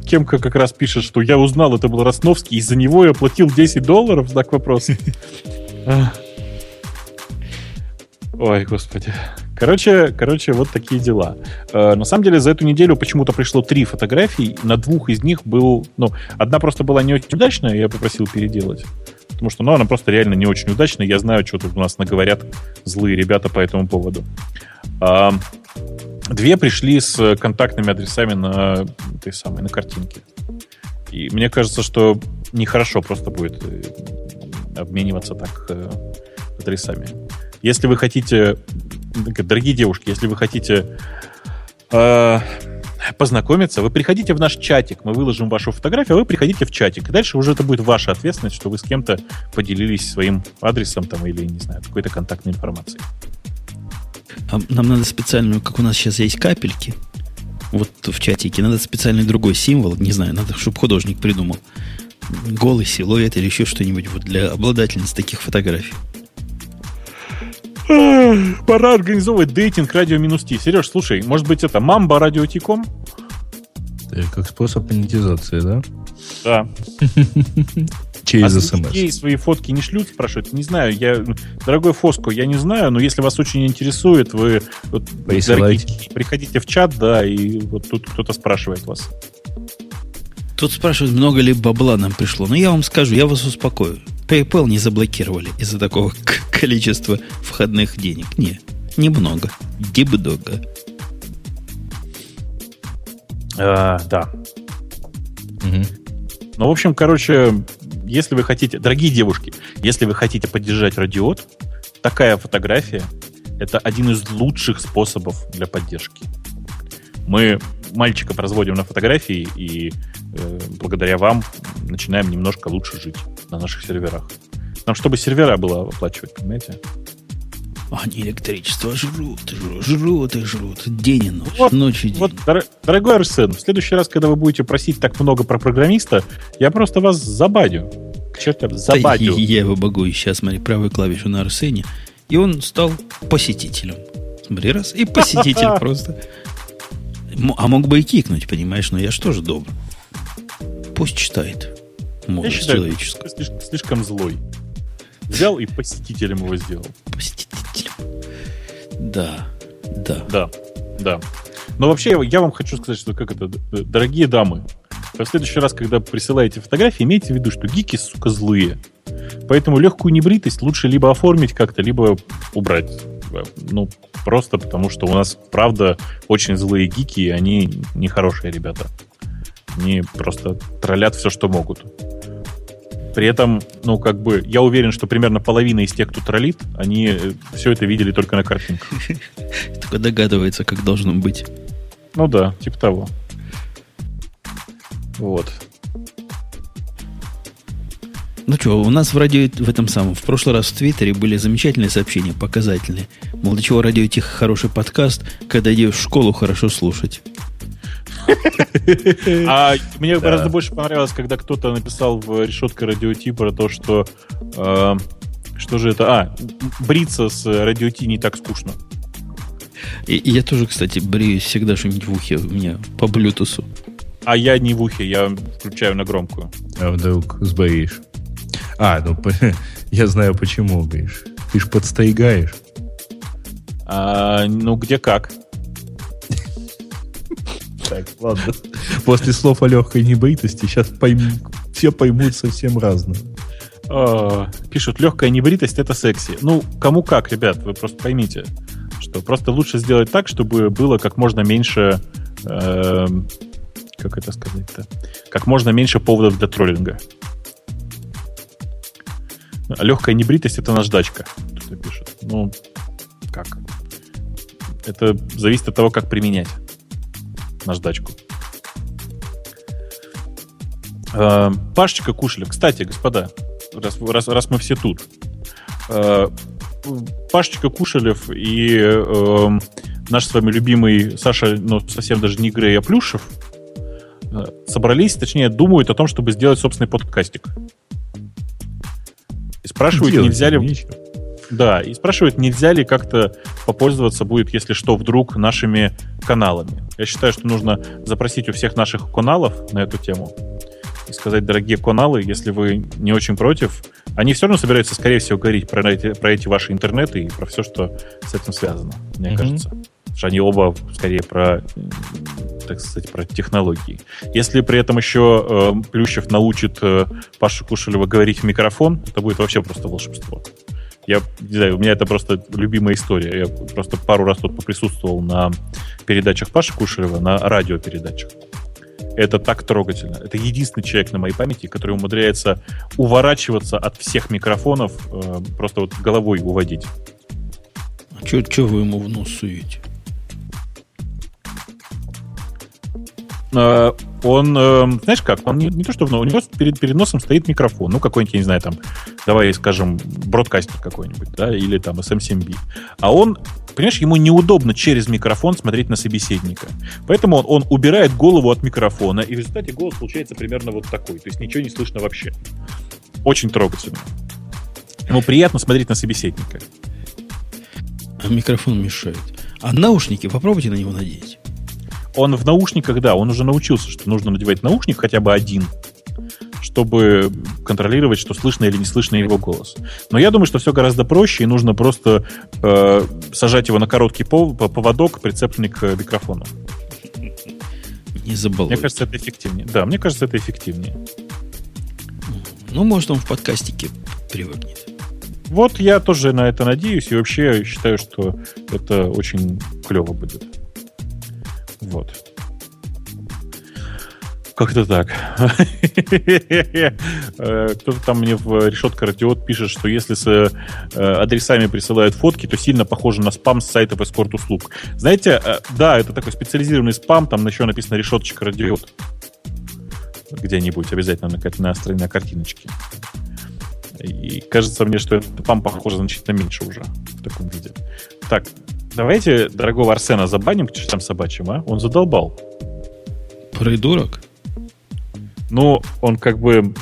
Кемка как раз пишет, что я узнал, это был Росновский, из-за него я платил 10 долларов, знак вопроса. [laughs] Ой, господи. Короче, короче, вот такие дела. Э, на самом деле, за эту неделю почему-то пришло три фотографии. На двух из них был... Ну, одна просто была не очень удачная, я попросил переделать. Потому что, ну, она просто реально не очень удачная. Я знаю, что тут у нас наговорят злые ребята по этому поводу. А, две пришли с контактными адресами на той самой, на картинке. И мне кажется, что нехорошо просто будет э, обмениваться так э, адресами. Если вы хотите, дорогие девушки, если вы хотите э, познакомиться, вы приходите в наш чатик, мы выложим вашу фотографию, а вы приходите в чатик. И дальше уже это будет ваша ответственность, что вы с кем-то поделились своим адресом там или, не знаю, какой-то контактной информацией. А нам надо специальную, как у нас сейчас есть капельки, вот в чатике, надо специальный другой символ, не знаю, надо, чтобы художник придумал. Голый силуэт или еще что-нибудь вот для обладательниц таких фотографий. Пора организовывать дейтинг радио минус Ти. Сереж, слушай, может быть это мамба радио Тиком? Как способ монетизации, да? Да. Через а смс. свои фотки не шлют, спрашивают? Не знаю, я, дорогой Фоско, я не знаю, но если вас очень интересует, вы вот, дорогие, приходите в чат, да, и вот тут кто-то спрашивает вас. Тут спрашивают, много ли бабла нам пришло. Но я вам скажу, я вас успокою. PayPal не заблокировали из-за такого количества входных денег. Не, немного. Дибдога. А, да. Угу. Ну, в общем, короче, если вы хотите, дорогие девушки, если вы хотите поддержать радиот, такая фотография – это один из лучших способов для поддержки. Мы мальчика производим на фотографии и э, благодаря вам начинаем немножко лучше жить на наших серверах. Нам, чтобы сервера было оплачивать, понимаете? Они электричество жрут, жрут, жрут и жрут. День и ночь, вот, ночь и день. Вот, дорогой Арсен, в следующий раз, когда вы будете просить так много про программиста, я просто вас забадю. К чертям, забадю. Да, [laughs] я его могу. Сейчас, смотри, правую клавишу на Арсене. И он стал посетителем. Смотри, раз, и посетитель [laughs] просто. А мог бы и кикнуть, понимаешь, но я же тоже добр. Пусть читает. Мудрость человеческая. Слишком, слишком злой. Взял и посетителем его сделал. Посетителем. Да, да. Да, да. Но вообще я вам хочу сказать, что как это, дорогие дамы, в следующий раз, когда присылаете фотографии, имейте в виду, что гики, сука, злые. Поэтому легкую небритость лучше либо оформить как-то, либо убрать. Ну, просто потому что у нас, правда, очень злые гики, и они нехорошие ребята. Они просто троллят все, что могут. При этом, ну, как бы, я уверен, что примерно половина из тех, кто троллит, они э, все это видели только на картинках. [laughs] Только догадывается, как должно быть. Ну да, типа того. Вот. Ну что, у нас в радио в этом самом, в прошлый раз в Твиттере были замечательные сообщения, показательные. Мол, для чего радио тихо хороший подкаст, когда идешь в школу хорошо слушать. [laughs] А мне гораздо больше понравилось, когда кто-то написал в решетке радиоти про то, что э, что же это? А, бриться с радиоти не так скучно. И, я тоже, кстати, бреюсь всегда что-нибудь в ухе у меня по блютусу. А я не в ухе, я включаю на громкую. А вдруг сбоишь? А, ну [laughs] я знаю, почему, говоришь. Ты ж подстайгаешь. А, ну, где как. Так, ладно. После слов о легкой небритости сейчас пойм... все поймут совсем разное. А, пишут, легкая небритость это секси. Ну, кому как, ребят, вы просто поймите, что просто лучше сделать так, чтобы было как можно меньше, э, как это сказать-то, как можно меньше поводов для троллинга. Легкая небритость это наждачка, кто пишет. Ну, как? Это зависит от того, как применять наждачку. Э, Пашечка Кушелев. Кстати, господа, раз, раз, раз мы все тут. Э, Пашечка Кушелев и э, наш с вами любимый Саша, ну, совсем даже не Грей, а Плюшев, э, собрались, точнее, думают о том, чтобы сделать собственный подкастик. И спрашивают, Делать нельзя ли... Нечего. Да, и спрашивают, нельзя ли как-то попользоваться будет, если что, вдруг нашими каналами. Я считаю, что нужно запросить у всех наших каналов на эту тему и сказать, дорогие каналы, если вы не очень против, они все равно собираются, скорее всего, говорить про эти, про эти ваши интернеты и про все, что с этим связано, мне mm-hmm. кажется. Потому что они оба скорее про, так сказать, про технологии. Если при этом еще э, Плющев научит э, Пашу Кушелева говорить в микрофон, это будет вообще просто волшебство. Я не знаю, у меня это просто любимая история. Я просто пару раз тут поприсутствовал на передачах Паши Кушелева, на радиопередачах. Это так трогательно. Это единственный человек на моей памяти, который умудряется уворачиваться от всех микрофонов, э, просто вот головой уводить. А что вы ему в нос суете? Он, э, знаешь как, он не, не то, что у него перед, перед носом стоит микрофон, ну, какой-нибудь, я не знаю, там, давай скажем, бродкастер какой-нибудь, да, или там SM7B. А он, понимаешь, ему неудобно через микрофон смотреть на собеседника. Поэтому он, он убирает голову от микрофона, и в результате голос получается примерно вот такой, то есть ничего не слышно вообще. Очень трогательно. Ему приятно смотреть на собеседника. Микрофон мешает. А наушники попробуйте на него надеть он в наушниках, да, он уже научился, что нужно надевать наушник хотя бы один, чтобы контролировать, что слышно или не слышно его голос. Но я думаю, что все гораздо проще, и нужно просто э, сажать его на короткий поводок, прицепленный к микрофону. Не забыл. Мне кажется, это эффективнее. Да, мне кажется, это эффективнее. Ну, может, он в подкастике привыкнет. Вот я тоже на это надеюсь, и вообще считаю, что это очень клево будет. Вот. Как-то так. Э, кто-то там мне в решетка радиот пишет, что если с э, адресами присылают фотки, то сильно похоже на спам с сайтов эскорт-услуг. Знаете, э, да, это такой специализированный спам, там еще написано решеточка радиот. Где-нибудь обязательно на, на, на картиночке. И кажется мне, что это спам похоже значительно меньше уже в таком виде. Так, Давайте дорогого Арсена забаним к чертям собачьим, а? Он задолбал. Придурок? Ну, он как бы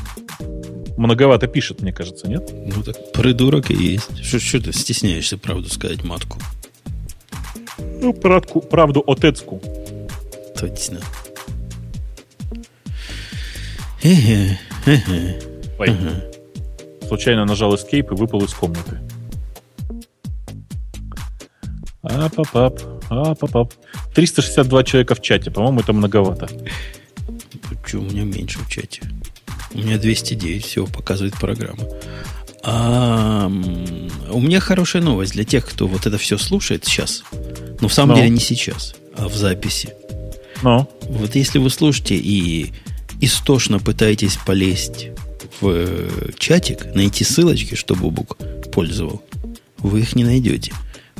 многовато пишет, мне кажется, нет? Ну так придурок и есть. Что, ты стесняешься правду сказать матку? Ну, правду, правду отецку. Точно. Эге. Ой. Ага. Случайно нажал escape и выпал из комнаты. Ап-ап-ап, ап-ап-ап. 362 человека в чате, по-моему, это многовато. Что, у меня меньше в чате. У меня 209 всего показывает программа. А, у меня хорошая новость для тех, кто вот это все слушает сейчас. Но в самом Но. Ну. деле не сейчас, а в записи. Но. Ну. Вот если вы слушаете и истошно пытаетесь полезть в э, чатик, найти ссылочки, чтобы Бог пользовал, вы их не найдете.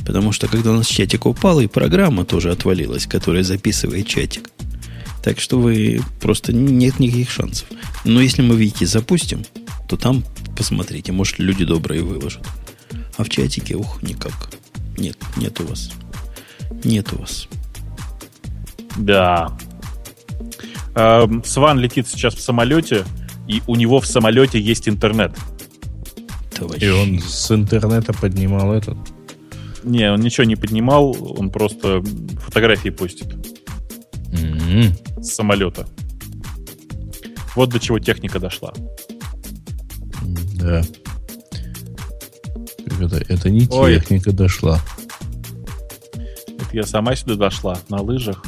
Потому что когда у нас чатик упал, и программа тоже отвалилась, которая записывает чатик. Так что вы просто нет никаких шансов. Но если мы Вики запустим, то там посмотрите, может, люди добрые выложат. А в чатике, ух, никак. Нет, нет у вас. Нет у вас. Да. Эм, Сван летит сейчас в самолете, и у него в самолете есть интернет. И он с интернета поднимал этот не, он ничего не поднимал, он просто фотографии постит. Mm-hmm. С самолета. Вот до чего техника дошла. Да. Это, это не Ой. техника дошла. Это я сама сюда дошла на лыжах.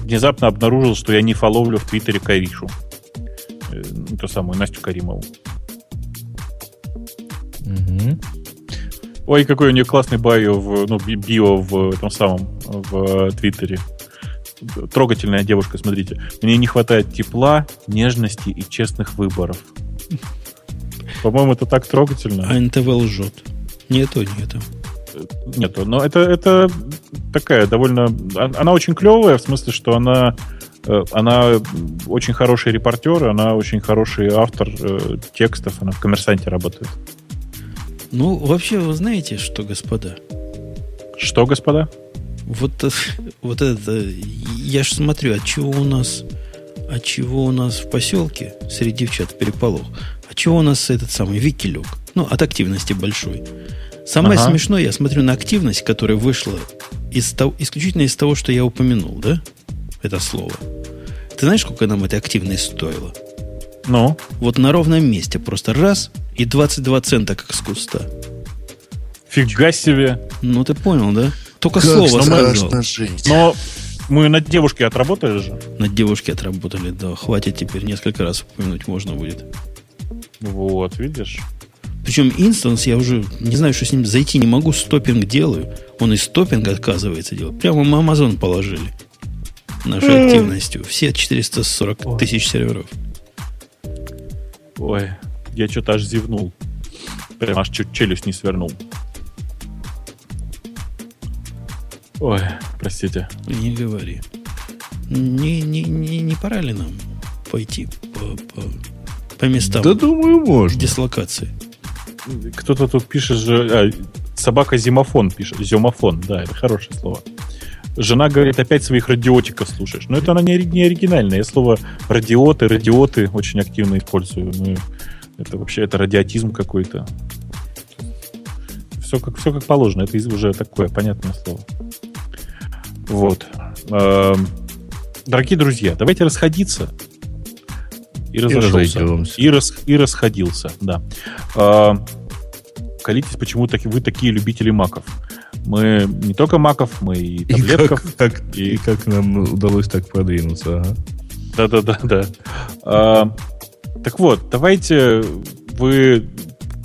Внезапно обнаружил, что я не фоловлю в Твиттере Каришу. Э, ту самую Настю Каримову. Ой, какой у нее классный байо в, ну, би- био в этом самом, в Твиттере. Трогательная девушка, смотрите. Мне не хватает тепла, нежности и честных выборов. По-моему, это так трогательно. А НТВ лжет. Нету, нету. Нету, но это, это такая довольно... а- Она очень клевая, в смысле, что она, э, она очень хороший репортер, она очень хороший автор э, текстов, она в «Коммерсанте» работает. Ну, вообще, вы знаете, что, господа? Что, господа? Вот, э, вот это, я же смотрю, от чего у нас, от чего у нас в поселке среди девчат переполох, от чего у нас этот самый Викилюк, ну, от активности большой. Самое Ага. смешное, я смотрю на активность, которая вышла из того, исключительно из того, что я упомянул, да? Это слово. Ты знаешь, сколько нам этой активность стоило? Ну, Вот на ровном месте просто раз и 22 цента, как с куста. фига себе. Ну, ты понял, да? Только Как слово сказал. Но мы над девушкой отработали же. Над девушки отработали, да. Хватит теперь несколько раз упомянуть можно будет. Вот, видишь? Причем инстанс я уже не знаю, что с ним зайти не могу, стопинг делаю. Он из стопинга отказывается делать. Прямо мы Amazon положили нашей активностью. Все 440 тысяч серверов. Ой, я что-то аж зевнул. Прям аж чуть челюсть не свернул. Ой, простите. Не говори. Не, не, не, не пора ли нам пойти по, по, по местам Да думаю, можно. дислокации? Кто-то тут пишет же... а, собака Зимофон пишет. Зимофон, да, это хорошее слово. Жена говорит, опять своих радиотиков слушаешь. Но это она не, не оригинальная. Я слово радиоты, радиоты очень активно использую. Ну, это вообще это радиотизм какой-то. Все как, все как положено. Это уже такое понятное слово. Вот. Эм, Дорогие друзья, давайте расходиться. И разошелся. разойдемся. И, рас- и расходился, да. А, Колитесь, почему таки, вы такие любители маков. Мы не только маков, мы и И таблетков. как, как- И- и как нам удалось так продвинуться, ага. Да-да-да. да. А, так вот, давайте вы,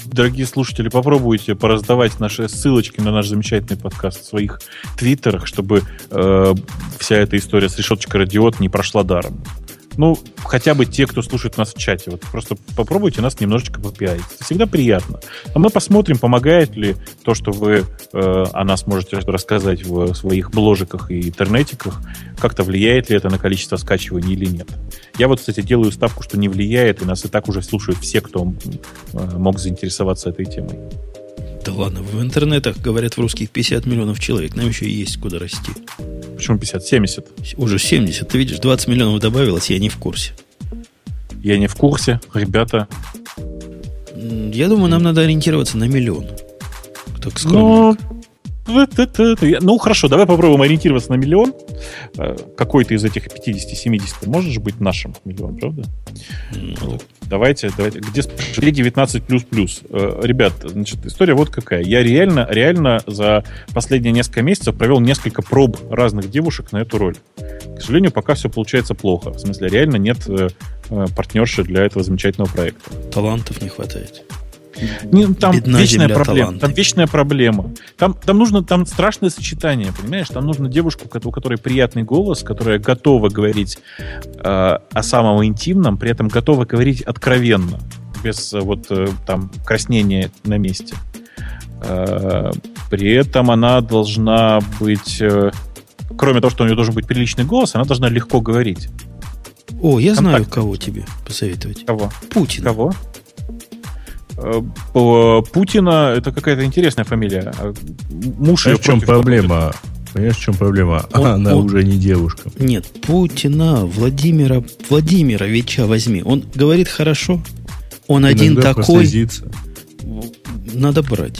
дорогие слушатели, попробуйте пораздавать наши ссылочки на наш замечательный подкаст в своих твиттерах, чтобы э, вся эта история с решеточкой радиот не прошла даром. Ну, хотя бы те, кто слушает нас в чате. Вот просто попробуйте нас немножечко попиарить. Это всегда приятно. А мы посмотрим, помогает ли то, что вы э, о нас можете рассказать в своих бложиках и интернетиках, как-то влияет ли это на количество скачиваний или нет. Я вот, кстати, делаю ставку, что не влияет, и нас и так уже слушают все, кто э, мог заинтересоваться этой темой. Да ладно, в интернетах, говорят, в русских 50 миллионов человек. Нам еще есть куда расти. Почему 50? 70? Уже 70. Ты видишь, 20 миллионов добавилось, я не в курсе. Я не в курсе. Ребята, Я думаю, нам надо ориентироваться на миллион. Так Ну, скромно. это- я- ну, хорошо, давай попробуем ориентироваться на миллион. Э, Какой-то из этих 50-70 может же быть нашим миллион, правда? Ну, Давайте, давайте. Где спрашивали 19 плюс плюс? Э, Ребят, значит, история вот какая. Я реально, реально за последние несколько месяцев провел несколько проб разных девушек на эту роль. К сожалению, пока все получается плохо. В смысле, реально нет э, партнерши для этого замечательного проекта. талантов не хватает. Не, ну, там Бедна вечная проблема. талантов. Там вечная проблема. Там, там нужно, там страшное сочетание, понимаешь? Там нужно девушку, у которой приятный голос, которая готова говорить э, о самом интимном, при этом готова говорить откровенно, без э, вот э, там краснения на месте. Э, при этом она должна быть, э, кроме того, что у нее должен быть приличный голос, она должна легко говорить. О, я знаю, Контакт. кого тебе посоветовать. Кого? Путин. Кого? Э, Путина это какая-то интересная фамилия. А Муж ее Знаешь, в чем проблема? Понимаешь, в чем проблема? Он- Она он- уже не девушка. Нет, Путина, Владимира, Владимировича возьми. Он говорит хорошо. Он один Иногда такой. прослезится. Надо брать.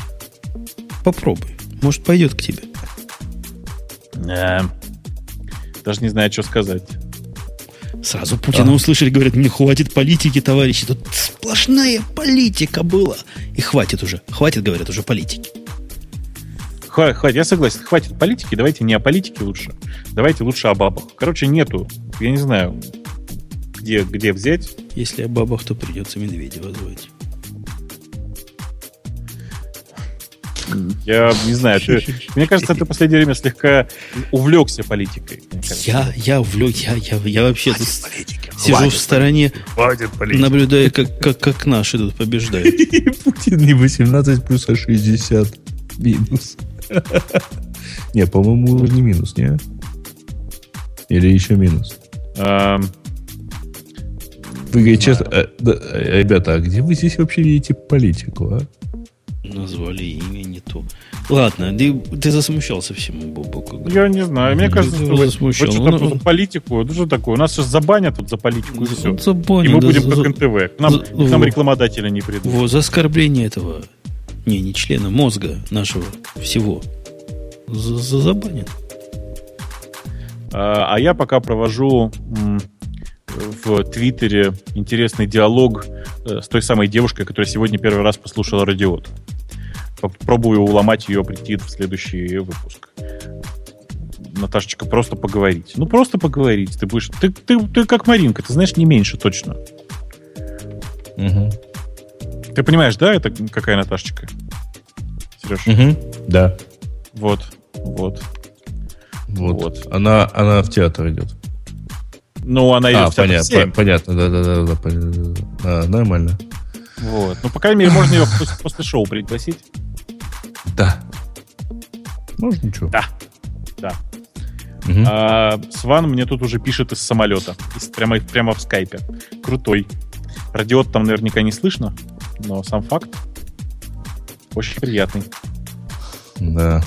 Попробуй. Может, пойдет к тебе. Э, Даже не знаю, что сказать. Сразу Путина услышали, говорят, не хватит политики, товарищи. Тут сплошная политика была. И хватит уже. Хватит, говорят, уже политики. Хва- Хватит, я согласен, хватит политики, давайте не о политике лучше. Давайте лучше о бабах. Короче, нету, я не знаю, где, где взять. Если о бабах, то придется Медведева звать. Я не знаю, ты, мне кажется, ты в последнее время слегка увлекся политикой. Я, я увлек, я, я, я вообще тут сижу в стороне, наблюдая, как, как, как наши тут побеждают. [laughs] Путин не 18 плюс, а 60 минус. [laughs] Не, по-моему, не минус, не? Или еще минус? Вы говорите честно, э, э, ребята, а где вы здесь вообще видите политику, а? Назвали имя не то. Ладно, ты, ты засмущался всему, Бобоку. я не знаю, мне Ну, кажется, ты что вы, вы что-то Ну, за политику, ну что такое? У нас сейчас забанят тут за политику и все. Вот забанен, И мы да, будем за- как НТВ. К нам, за- к нам во. рекламодатели не придут. Вот, за оскорбление этого, не, не члена, мозга нашего всего. За, за забанен. А а я пока провожу в Твиттере интересный диалог э, с той самой девушкой, которая сегодня первый раз послушала радиот. Попробую уломать ее прийти в следующий выпуск. Наташечка, просто поговорить. Ну, просто поговорить. Ты будешь. Ты, ты, ты как Маринка, ты знаешь не меньше точно. Угу. Ты понимаешь, да, это какая Наташечка? Сереж? Угу. Да. Вот. Вот. Вот. Вот. Она, она в театр идет. Ну, она идет А, в театр понятно, по- понятно, да, да, да, да, понятно. А, нормально. Вот. Ну, по крайней мере, можно ее после, после шоу пригласить. Да. Можно ничего. Да. Да. Мгм. А, Сван мне тут уже пишет из самолета. Из- прямо, прямо в скайпе. Крутой. Радиот там наверняка не слышно, но сам факт очень приятный. Да.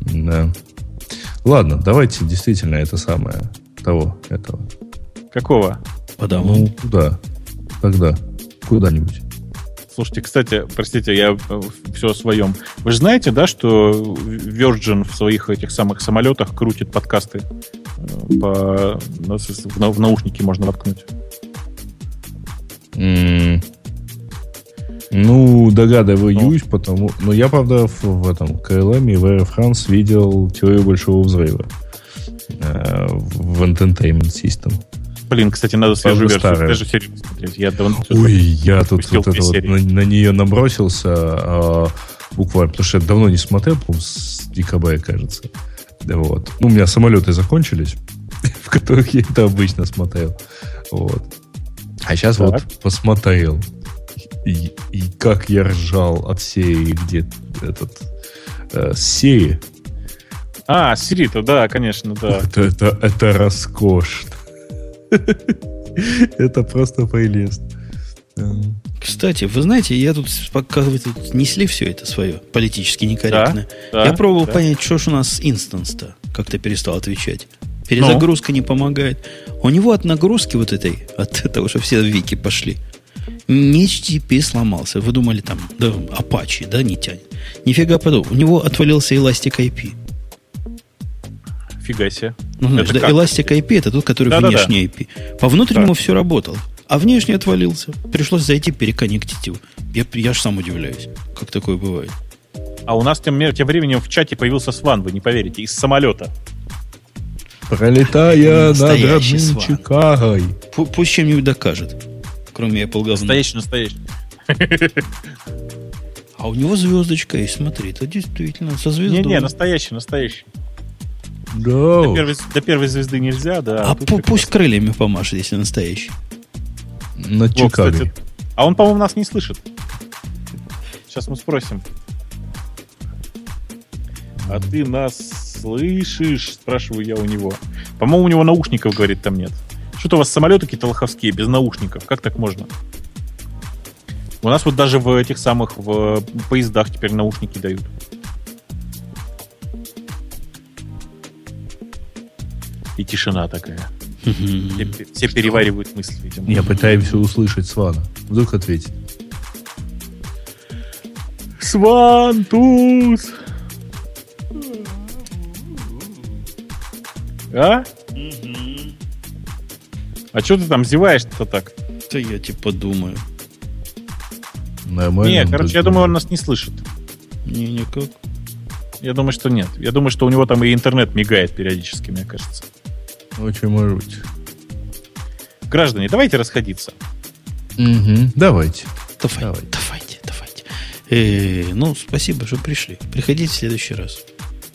Да. Ладно, давайте действительно это самое того, этого. Какого? Потому Ну, куда? Тогда. Куда-нибудь. Слушайте, кстати, простите, я все о своем. Вы же знаете, да, что Virgin в своих этих самых самолетах крутит подкасты э, по, ну, в на- в наушники можно воткнуть. М, Ну, догадываюсь, потому... Но я, правда, в, в этом KLM и в Air France видел теорию большого взрыва э, в Entertainment System. Блин, кстати, надо свежую версию даже серию посмотреть. Я давно Ой, я тут вот это вот на, на нее набросился а, буквально, потому что я давно не смотрел, по-моему, с декабря, кажется. Да Вот. Ну, у меня самолеты закончились, [laughs] в которых я это обычно смотрел. Вот. А сейчас Так. вот посмотрел. И, и как я ржал от серии, где этот э, серии. А, Сирита, да, конечно, да. [laughs] Это, это, это роскошно. [laughs] Это просто прелест. Эм. Кстати, вы знаете, я тут, пока вы тут несли все это свое, политически некорректно, Да, я пробовал да. понять, что ж у нас инстанс-то как-то перестал отвечать. Перезагрузка не помогает. У него от нагрузки вот этой, от этого, что все вики пошли, не HTTP сломался. Вы думали там, да, Apache, да, не тянет. Нифига подобного. У него отвалился Elastic IP. Фига себе. Ну, знаешь, Это да, как? Elastic IP это тот, который Да-да-да. внешний IP. По внутреннему Да. все работало. А внешний отвалился. Пришлось зайти переконнектить его. Я, я ж сам удивляюсь, как такое бывает. А у нас тем, тем временем в чате появился Сван, вы не поверите, из самолета. Пролетая над Настоящий родным сван. Чикагой. Пу- Пусть чем-нибудь докажет. Кроме Apple говна. Настоящий, настоящий. А у него звездочка есть, смотри, это действительно со звездой. Не-не, настоящий, настоящий. Да. До первой, до первой звезды нельзя, да. а пу- как пусть крыльями помашет, если настоящий. Над Во, кстати, А он, по-моему, нас не слышит. Сейчас мы спросим. А ты нас слышишь? Спрашиваю я у него. По-моему, у него наушников, говорит, там нет. Что-то у вас самолеты какие-то лоховские, без наушников. Как так можно? У нас вот даже в этих самых в поездах теперь наушники дают. И тишина такая. Все, все переваривают мысли, видимо. Я пытаюсь услышать Свана. Вдруг ответит. Свантус! А? А что ты там зеваешь-то так? Да я типа думаю. Нормально. Не, короче, я думаю, он нас не слышит. Не, никак. Я думаю, что нет. Я думаю, что у него там и интернет мигает периодически, мне кажется. Очень может быть. Граждане, давайте расходиться. Угу. Давайте. Давай, Давай. давайте, давайте. Э, ну, спасибо, что пришли. Приходите в следующий раз.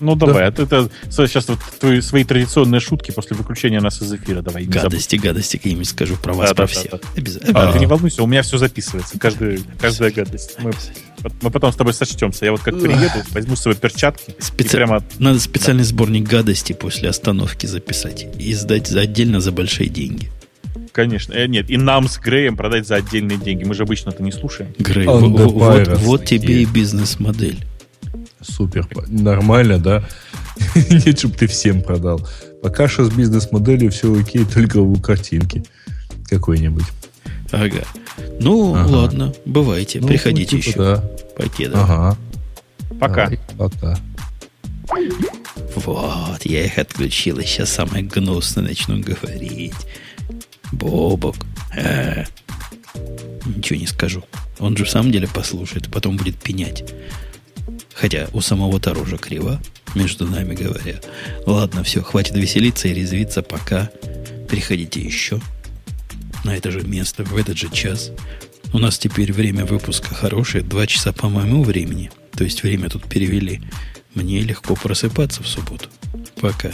Ну давай, а ты это сейчас вот твои свои традиционные шутки после выключения нас из эфира давай. Гадости, гадости какие-нибудь скажу про вас, Да, про да, всех. да, Обязательно. А, А. ты не волнуйся, у меня все записывается, каждая, каждая гадость. Мы, мы потом с тобой сочтемся. Я вот как приеду, возьму свои перчатки и Специ- прямо Надо специальный сборник гадости после остановки записать и сдать за- отдельно за большие деньги. Конечно. Э, нет, и нам с Греем продать за отдельные деньги. Мы же обычно это не слушаем. Грей, вот, вот тебе и бизнес-модель. Супер. Нормально, да? [laughs] Нет, чтобы ты всем продал. Пока что с бизнес-моделью все окей, только у картинки какой-нибудь. Ага. Ну, Ага. ладно, бывайте. Ну, Приходите типа еще. Да. Покеда. Ага. Пока. Давай, пока. Вот, я их отключил, и сейчас самое гнусное начну говорить. Бобок. э, Ничего не скажу. Он же в самом деле послушает, потом будет пенять. Хотя у самого-то рожа крива, между нами говоря. Ладно, все, хватит веселиться и резвиться, пока. Приходите еще на это же место, в этот же час. У нас теперь время выпуска хорошее, два часа по моему времени. То есть время тут перевели. Мне легко просыпаться в субботу. Пока.